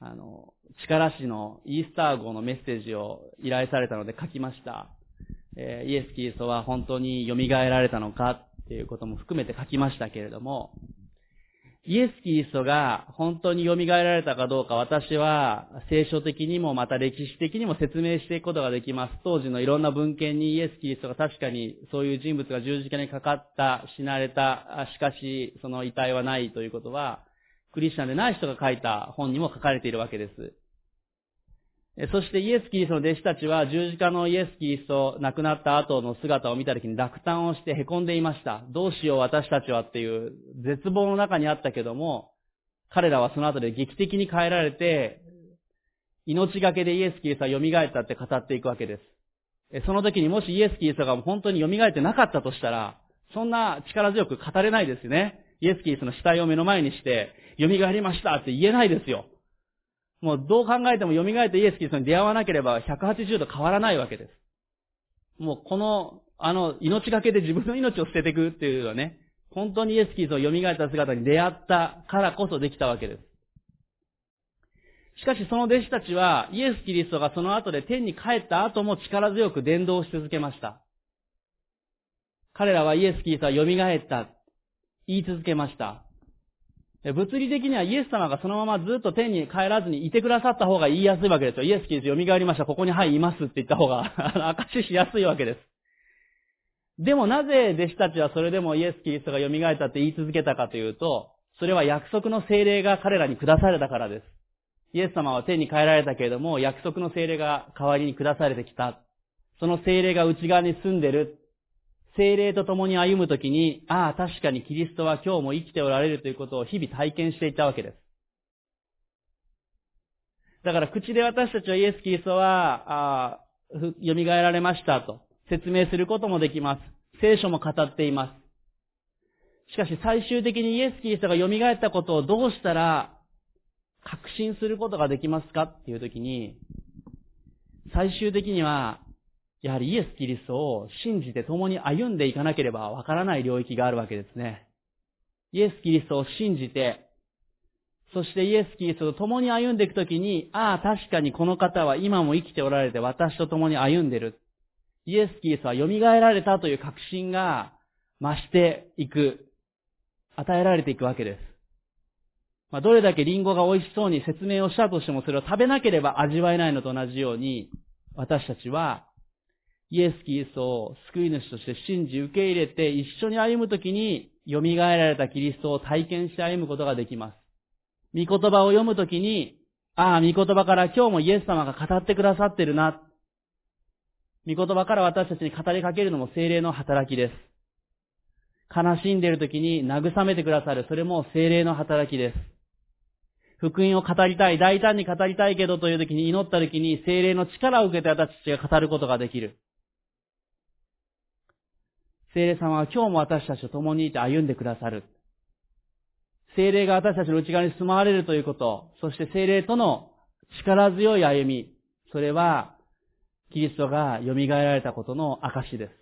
あの、力士のイースター号のメッセージを依頼されたので書きました。えー、イエス・キリストは本当に蘇られたのかっていうことも含めて書きましたけれども、イエス・キリストが本当に蘇られたかどうか私は聖書的にもまた歴史的にも説明していくことができます。当時のいろんな文献にイエス・キリストが確かにそういう人物が十字架にかかった、死なれた、しかしその遺体はないということは、クリスチャンでない人が書いた本にも書かれているわけです。そしてイエス・キリストの弟子たちは十字架のイエス・キリスト亡くなった後の姿を見た時に落胆をして凹んでいました。どうしよう私たちはっていう絶望の中にあったけども、彼らはその後で劇的に変えられて、命がけでイエス・キリストは蘇ったって語っていくわけです。その時にもしイエス・キリストが本当に蘇ってなかったとしたら、そんな力強く語れないですよね。イエス・キリストの死体を目の前にして、蘇りましたって言えないですよ。もうどう考えても蘇ってイエス・キリストに出会わなければ180度変わらないわけです。もうこの、あの、命がけで自分の命を捨てていくっていうのはね、本当にイエス・キリストを蘇った姿に出会ったからこそできたわけです。しかしその弟子たちは、イエス・キリストがその後で天に帰った後も力強く伝道し続けました。彼らはイエス・キリストは蘇った、言い続けました。物理的にはイエス様がそのままずっと天に帰らずにいてくださった方が言いやすいわけですよ。イエスキリスト蘇りました。ここにはい、いますって言った方が、証ししやすいわけです。でもなぜ弟子たちはそれでもイエス・キリストが蘇ったって言い続けたかというと、それは約束の精霊が彼らに下されたからです。イエス様は天に帰られたけれども、約束の精霊が代わりに下されてきた。その精霊が内側に住んでる。精霊と共に歩むときに、ああ、確かにキリストは今日も生きておられるということを日々体験していたわけです。だから口で私たちはイエス・キリストは、ああ蘇られましたと説明することもできます。聖書も語っています。しかし最終的にイエス・キリストが蘇ったことをどうしたら確信することができますかっていうときに、最終的にはやはりイエス・キリストを信じて共に歩んでいかなければわからない領域があるわけですね。イエス・キリストを信じて、そしてイエス・キリストと共に歩んでいくときに、ああ、確かにこの方は今も生きておられて私と共に歩んでる。イエス・キリストは蘇られたという確信が増していく、与えられていくわけです。まあ、どれだけリンゴが美味しそうに説明をしたとしてもそれを食べなければ味わえないのと同じように、私たちはイエス・キリストを救い主として信じ受け入れて一緒に歩むときに蘇られたキリストを体験して歩むことができます。御言葉を読むときに、ああ、御言葉から今日もイエス様が語ってくださってるな。御言葉から私たちに語りかけるのも精霊の働きです。悲しんでいるときに慰めてくださる、それも精霊の働きです。福音を語りたい、大胆に語りたいけどというときに祈ったときに精霊の力を受けて私たちが語ることができる。聖霊様は今日も私たちと共にいて歩んでくださる。聖霊が私たちの内側に住まわれるということ、そして聖霊との力強い歩み、それは、キリストが蘇られたことの証です。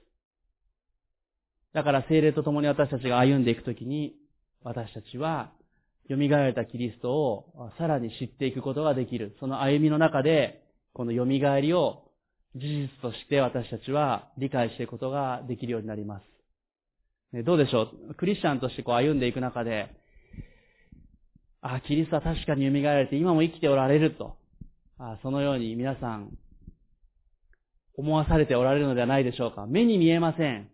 だから聖霊と共に私たちが歩んでいくときに、私たちは、蘇られたキリストをさらに知っていくことができる。その歩みの中で、この蘇りを事実として私たちは理解していくことができるようになります。どうでしょう？クリスチャンとしてこう歩んでいく中で、あ、キリストは確かに蘇られて今も生きておられると、あそのように皆さん思わされておられるのではないでしょうか。目に見えません。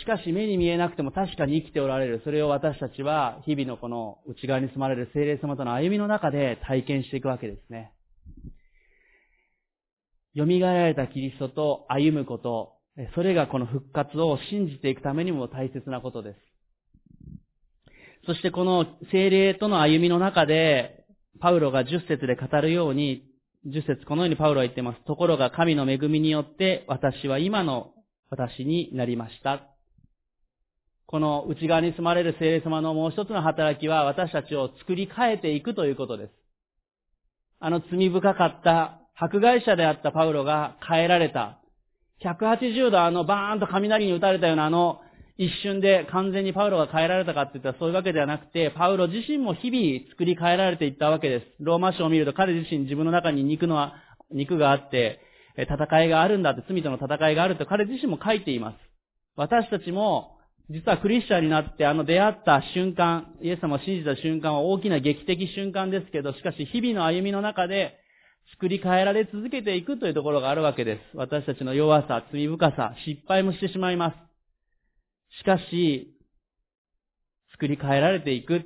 しかし目に見えなくても確かに生きておられる。それを私たちは日々のこの内側に住まれる聖霊様との歩みの中で体験していくわけですね。蘇られたキリストと歩むこと、それがこの復活を信じていくためにも大切なことです。そしてこの精霊との歩みの中で、パウロが10節で語るように、10節このようにパウロは言っています。ところが神の恵みによって私は今の私になりました。この内側に住まれる聖霊様のもう一つの働きは私たちを作り変えていくということです。あの罪深かった迫害者であったパウロが変えられた。180度あのバーンと雷に打たれたようなあの一瞬で完全にパウロが変えられたかって言ったらそういうわけではなくて、パウロ自身も日々作り変えられていったわけです。ローマ書を見ると彼自身自分の中に肉の、肉があって、戦いがあるんだって、罪との戦いがあると彼自身も書いています。私たちも、実はクリスチャンになってあの出会った瞬間、イエス様を信じた瞬間は大きな劇的瞬間ですけど、しかし日々の歩みの中で作り変えられ続けていくというところがあるわけです。私たちの弱さ、罪深さ、失敗もしてしまいます。しかし、作り変えられていく。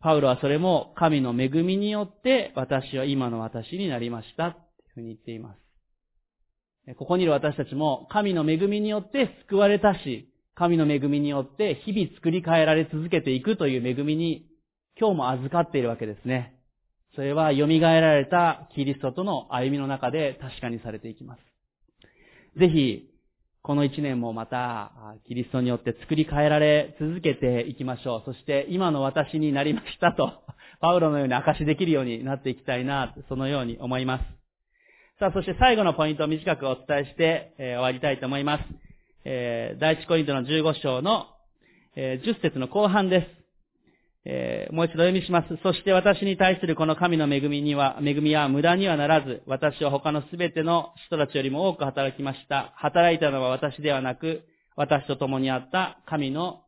パウロはそれも神の恵みによって私は今の私になりました。というふうに言っています。ここにいる私たちも神の恵みによって救われたし、神の恵みによって日々作り変えられ続けていくという恵みに今日も預かっているわけですね。それは蘇られたキリストとの歩みの中で確かにされていきます。ぜひ、この一年もまた、キリストによって作り変えられ続けていきましょう。そして今の私になりましたと、パウロのように証しできるようになっていきたいな、そのように思います。さあ、そして最後のポイントを短くお伝えして、えー、終わりたいと思います。えー、第一コリントの15章の、えー、10節の後半です。えー、もう一度読みします。そして私に対するこの神の恵みには、恵みは無駄にはならず、私は他のすべての人たちよりも多く働きました。働いたのは私ではなく、私と共にあった神の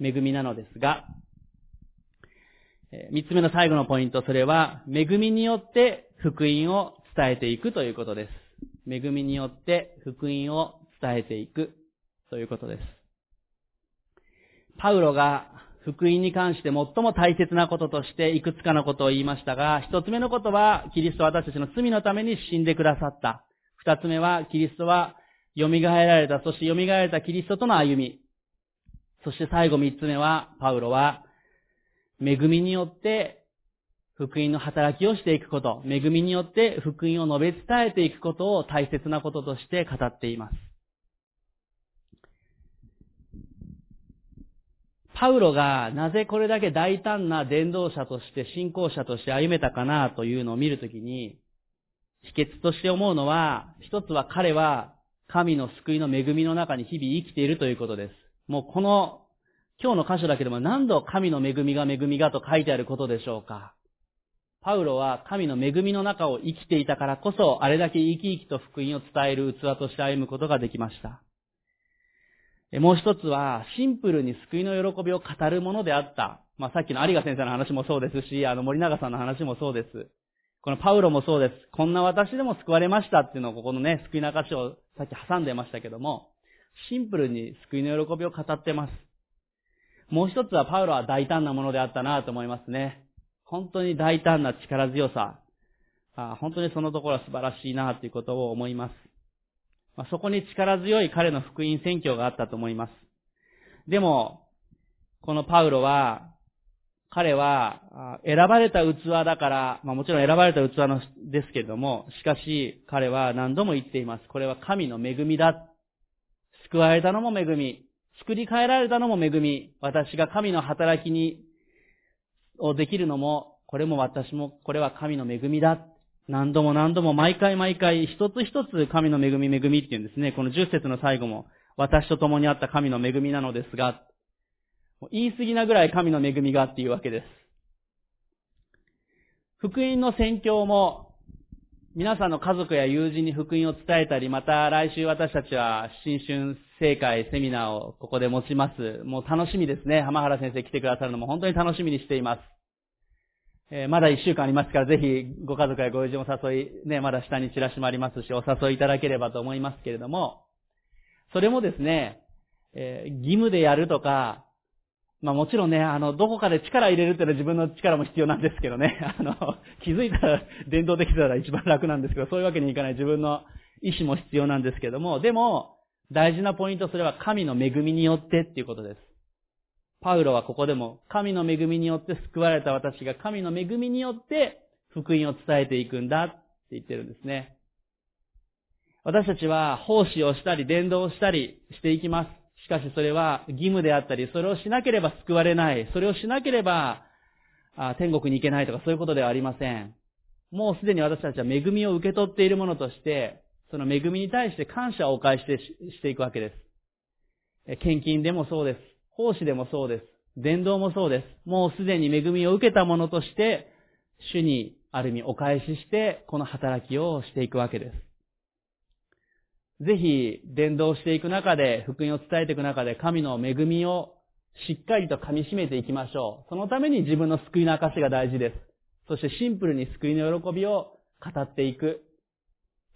恵みなのですが、三つ目の最後のポイント、それは、恵みによって福音を伝えていくということです。恵みによって福音を伝えていくということです。パウロが福音に関して最も大切なこととしていくつかのことを言いましたが、一つ目のことは、キリストは私たちの罪のために死んでくださった。二つ目は、キリストは蘇られた、そして蘇られたキリストとの歩み。そして最後三つ目は、パウロは、恵みによって福音の働きをしていくこと、恵みによって福音を述べ伝えていくことを大切なこととして語っています。パウロがなぜこれだけ大胆な伝道者として信仰者として歩めたかなというのを見るときに、秘訣として思うのは、一つは彼は神の救いの恵みの中に日々生きているということです。もうこの今日の箇所だけでも何度神の恵みが恵みがと書いてあることでしょうか。パウロは神の恵みの中を生きていたからこそ、あれだけ生き生きと福音を伝える器として歩むことができました。もう一つは、シンプルに救いの喜びを語るものであった。まあ、さっきの有賀先生の話もそうですし、あの森永さんの話もそうです。このパウロもそうです。こんな私でも救われましたっていうのをここのね、救いの証をさっき挟んでましたけども、シンプルに救いの喜びを語ってます。もう一つはパウロは大胆なものであったなと思いますね。本当に大胆な力強さ。あ本当にそのところは素晴らしいなということを思います。まあ、そこに力強い彼の福音宣教があったと思います。でも、このパウロは、彼は選ばれた器だから、まあもちろん選ばれた器のですけれども、しかし彼は何度も言っています。これは神の恵みだ。救われたのも恵み。作り変えられたのも恵み。私が神の働きに、をできるのも、これも私も、これは神の恵みだ。何度も何度も毎回毎回一つ一つ神の恵み恵みっていうんですね。この十節の最後も、私と共にあった神の恵みなのですが、言い過ぎなぐらい神の恵みがっていうわけです。福音の宣教も、皆さんの家族や友人に福音を伝えたり、また来週私たちは新春正会セミナーをここで持ちます。もう楽しみですね。浜原先生来てくださるのも本当に楽しみにしています。えー、まだ一週間ありますから、ぜひご家族やご友人を誘い、ね、まだ下にチラシもありますし、お誘いいただければと思いますけれども、それもですね、えー、義務でやるとか、まあもちろんね、あの、どこかで力入れるっていうのは自分の力も必要なんですけどね、あの、気づいたら伝統できたら一番楽なんですけど、そういうわけにいかない自分の意志も必要なんですけども、でも、大事なポイントそれは神の恵みによってっていうことです。パウロはここでも、神の恵みによって救われた私が神の恵みによって福音を伝えていくんだって言ってるんですね。私たちは奉仕をしたり伝道をしたりしていきます。しかしそれは義務であったり、それをしなければ救われない、それをしなければ天国に行けないとかそういうことではありません。もうすでに私たちは恵みを受け取っているものとして、その恵みに対して感謝をお返ししていくわけです。献金でもそうです。奉仕でもそうです。伝道もそうです。もうすでに恵みを受けたものとして、主にある意味お返しして、この働きをしていくわけです。ぜひ、伝道していく中で、福音を伝えていく中で、神の恵みをしっかりと噛み締めていきましょう。そのために自分の救いの証が大事です。そしてシンプルに救いの喜びを語っていく。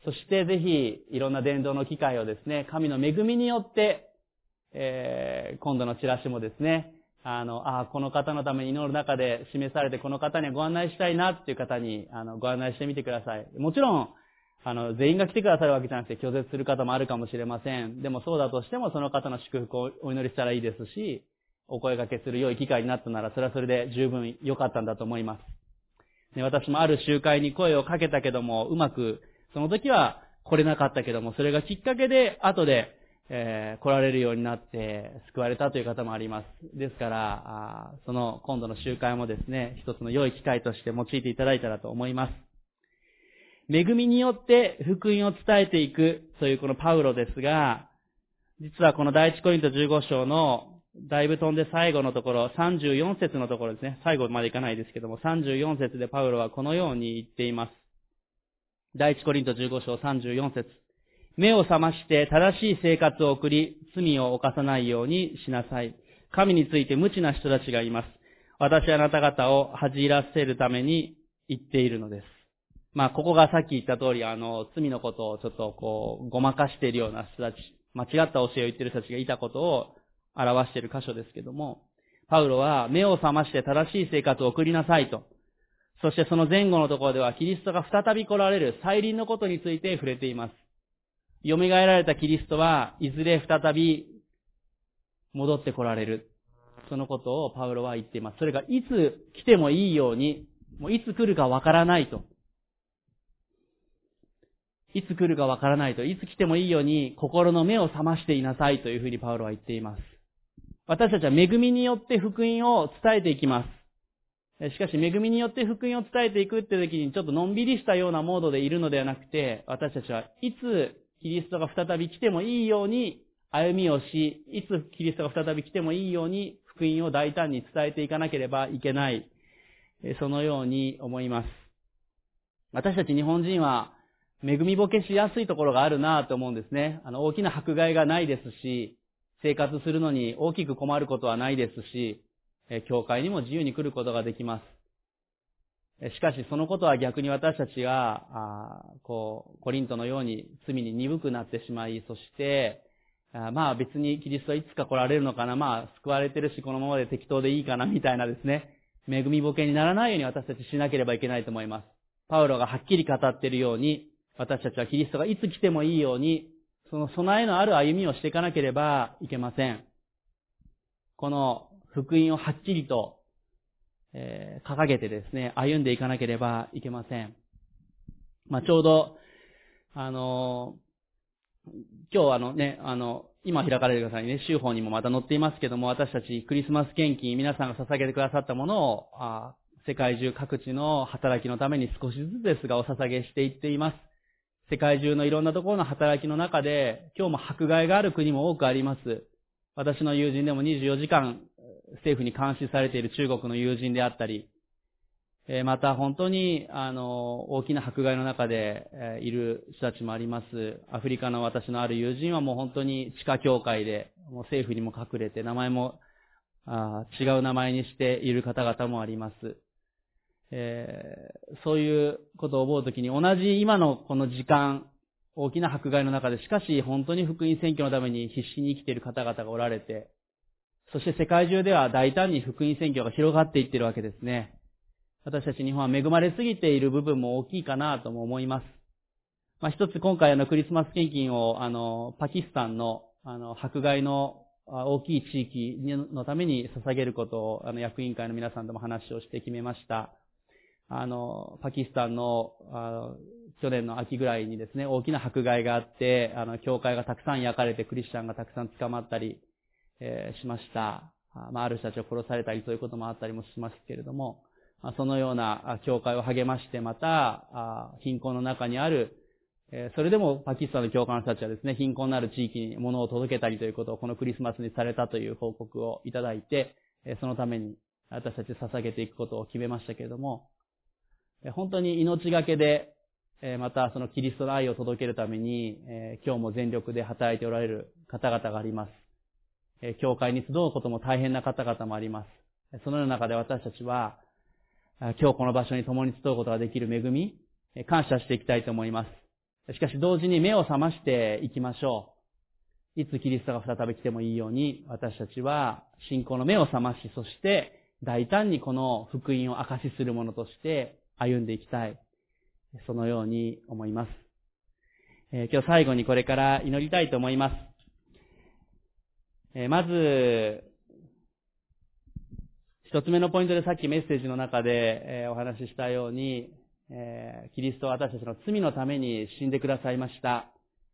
そしてぜひ、いろんな伝道の機会をですね、神の恵みによって、えー、今度のチラシもですね、あの、あこの方のために祈る中で示されて、この方にご案内したいなっていう方に、あの、ご案内してみてください。もちろん、あの、全員が来てくださるわけじゃなくて拒絶する方もあるかもしれません。でもそうだとしても、その方の祝福をお祈りしたらいいですし、お声掛けする良い機会になったなら、それはそれで十分良かったんだと思います。ね、私もある集会に声をかけたけども、うまく、その時は来れなかったけども、それがきっかけで、後で、えー、来られるようになって救われたという方もあります。ですから、その今度の集会もですね、一つの良い機会として用いていただいたらと思います。恵みによって福音を伝えていくというこのパウロですが、実はこの第一コリント15章のだいぶ飛んで最後のところ、34節のところですね。最後までいかないですけども、34節でパウロはこのように言っています。第一コリント15章34節目を覚まして正しい生活を送り、罪を犯さないようにしなさい。神について無知な人たちがいます。私はあなた方を恥じらせるために言っているのです。まあ、ここがさっき言った通り、あの、罪のことをちょっとこう、ごまかしているような人たち、間違った教えを言っている人たちがいたことを表している箇所ですけども、パウロは目を覚まして正しい生活を送りなさいと。そしてその前後のところではキリストが再び来られる再臨のことについて触れています。蘇られたキリストはいずれ再び戻って来られる。そのことをパウロは言っています。それがいつ来てもいいように、もういつ来るかわからないと。いつ来るかわからないと。いつ来てもいいように心の目を覚ましていなさいというふうにパウロは言っています。私たちは恵みによって福音を伝えていきます。しかし、恵みによって福音を伝えていくって時に、ちょっとのんびりしたようなモードでいるのではなくて、私たちはいつキリストが再び来てもいいように歩みをし、いつキリストが再び来てもいいように福音を大胆に伝えていかなければいけない。そのように思います。私たち日本人は、恵みぼけしやすいところがあるなと思うんですね。あの、大きな迫害がないですし、生活するのに大きく困ることはないですし、教会にも自由に来ることができます。しかしそのことは逆に私たちが、あこう、コリントのように罪に鈍くなってしまい、そして、あまあ別にキリストはいつか来られるのかな、まあ救われてるしこのままで適当でいいかなみたいなですね、恵みぼけにならないように私たちしなければいけないと思います。パウロがはっきり語っているように、私たちはキリストがいつ来てもいいように、その備えのある歩みをしていかなければいけません。この福音をはっきりとえー、掲げてですね、歩んでいかなければいけません。まあ、ちょうど、あのー、今日あのね、あの、今開かれてくださいね、週報にもまた載っていますけども、私たちクリスマス献金、皆さんが捧げてくださったものを、あ世界中各地の働きのために少しずつですがお捧げしていっています。世界中のいろんなところの働きの中で、今日も迫害がある国も多くあります。私の友人でも24時間政府に監視されている中国の友人であったり、また本当に、あの、大きな迫害の中でいる人たちもあります。アフリカの私のある友人はもう本当に地下教会で、もう政府にも隠れて、名前もあ違う名前にしている方々もあります。えー、そういうことを思うときに、同じ今のこの時間、大きな迫害の中で、しかし本当に福音選挙のために必死に生きている方々がおられて、そして世界中では大胆に福音宣教が広がっていってるわけですね。私たち日本は恵まれすぎている部分も大きいかなとも思います。まあ、一つ今回あのクリスマス献金をあのパキスタンのあの迫害の大きい地域のために捧げることをあの役員会の皆さんとも話をして決めました。あの、パキスタンのあの去年の秋ぐらいにですね、大きな迫害があって、あの、教会がたくさん焼かれてクリスチャンがたくさん捕まったり、えー、しました。まあ、ある人たちを殺されたりそういうこともあったりもしますけれども、そのような教会を励まして、また、貧困の中にある、それでもパキスタンの教会の人たちはですね、貧困のある地域に物を届けたりということをこのクリスマスにされたという報告をいただいて、そのために私たち捧げていくことを決めましたけれども、本当に命がけで、またそのキリストの愛を届けるために、今日も全力で働いておられる方々があります。え教会に集うことも大変な方々もあります。そのような中で私たちは、今日この場所に共に集うことができる恵み、感謝していきたいと思います。しかし同時に目を覚ましていきましょう。いつキリストが再び来てもいいように、私たちは信仰の目を覚まし、そして大胆にこの福音を証しするものとして歩んでいきたい。そのように思います。え、今日最後にこれから祈りたいと思います。えー、まず、一つ目のポイントでさっきメッセージの中で、えお話ししたように、えキリストは私たちの罪のために死んでくださいました。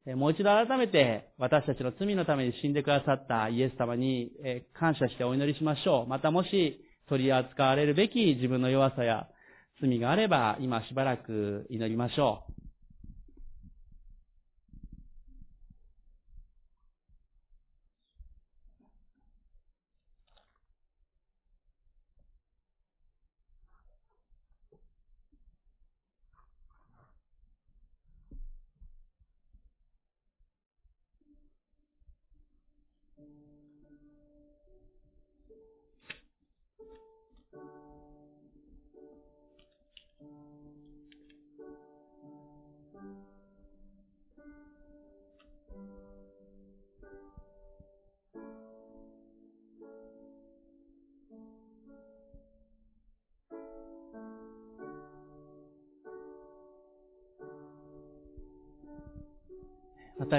えもう一度改めて私たちの罪のために死んでくださったイエス様に、え感謝してお祈りしましょう。またもし取り扱われるべき自分の弱さや罪があれば今しばらく祈りましょう。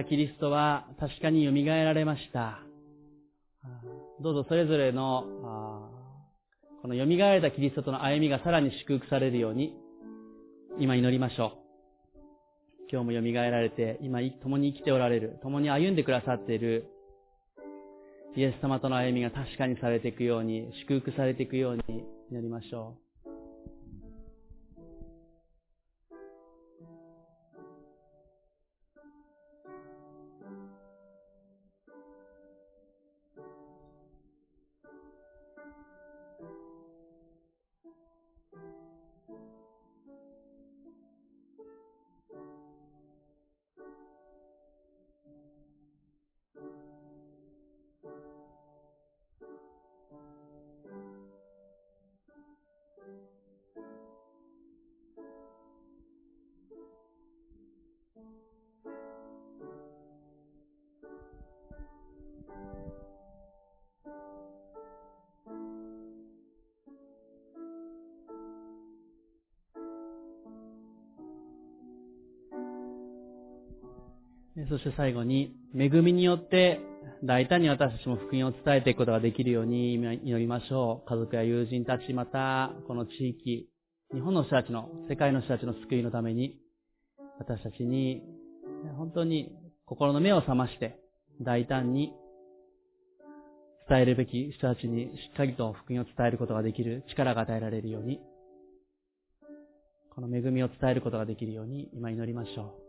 キリストは確かに蘇られました。どうぞそれぞれの、この蘇られたキリストとの歩みがさらに祝福されるように、今祈りましょう。今日も蘇られて、今共に生きておられる、共に歩んでくださっている、イエス様との歩みが確かにされていくように、祝福されていくように祈りましょう。そして最後に、恵みによって大胆に私たちも福音を伝えていくことができるように祈りましょう。家族や友人たち、またこの地域、日本の人たちの、世界の人たちの救いのために、私たちに本当に心の目を覚まして大胆に伝えるべき人たちにしっかりと福音を伝えることができる力が与えられるように、この恵みを伝えることができるように今祈りましょう。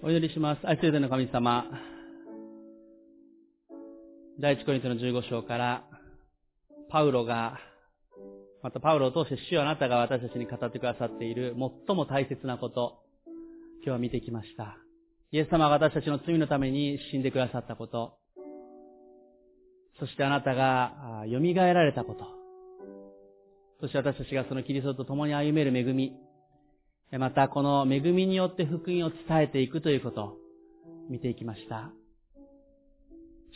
お祈りします。愛する天の神様。第一コリントの15章から、パウロが、またパウロを通して主よあなたが私たちに語ってくださっている最も大切なこと、今日は見てきました。イエス様が私たちの罪のために死んでくださったこと、そしてあなたが蘇られたこと、そして私たちがそのキリストと共に歩める恵み、またこの恵みによって福音を伝えていくということを見ていきました。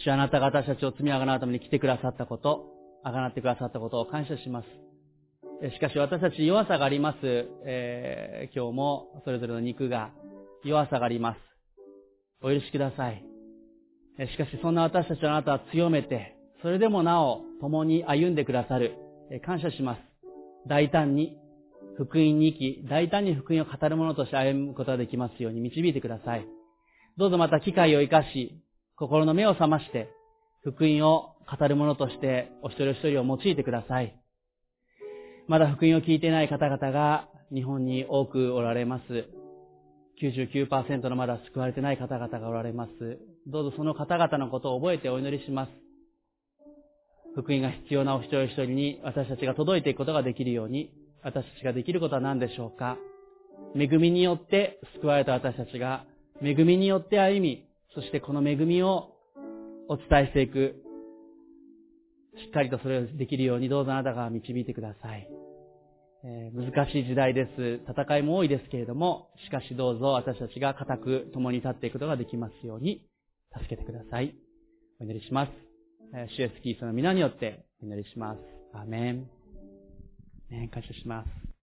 主あなたが私たちを罪あがなうために来てくださったこと、あがなってくださったことを感謝します。しかし私たち弱さがあります。えー、今日もそれぞれの肉が弱さがあります。お許しください。しかしそんな私たちをあなたは強めて、それでもなお共に歩んでくださる。感謝します。大胆に福音に生き、大胆に福音を語る者として歩むことができますように導いてください。どうぞまた機会を生かし、心の目を覚まして、福音を語る者としてお一人お一人を用いてください。まだ福音を聞いてない方々が日本に多くおられます。99%のまだ救われてない方々がおられます。どうぞその方々のことを覚えてお祈りします。福音が必要なお一人お一人に私たちが届いていくことができるように、私たちができることは何でしょうか？恵みによって救われた私たちが、恵みによって歩み、そしてこの恵みをお伝えしていく、しっかりとそれをできるようにどうぞあなたが導いてください。えー、難しい時代です。戦いも多いですけれども、しかしどうぞ私たちが固く共に立っていくことができますように、助けてください。お祈りします。えー、シュエスキースの皆によってお祈りします。アメン。ね、感謝します。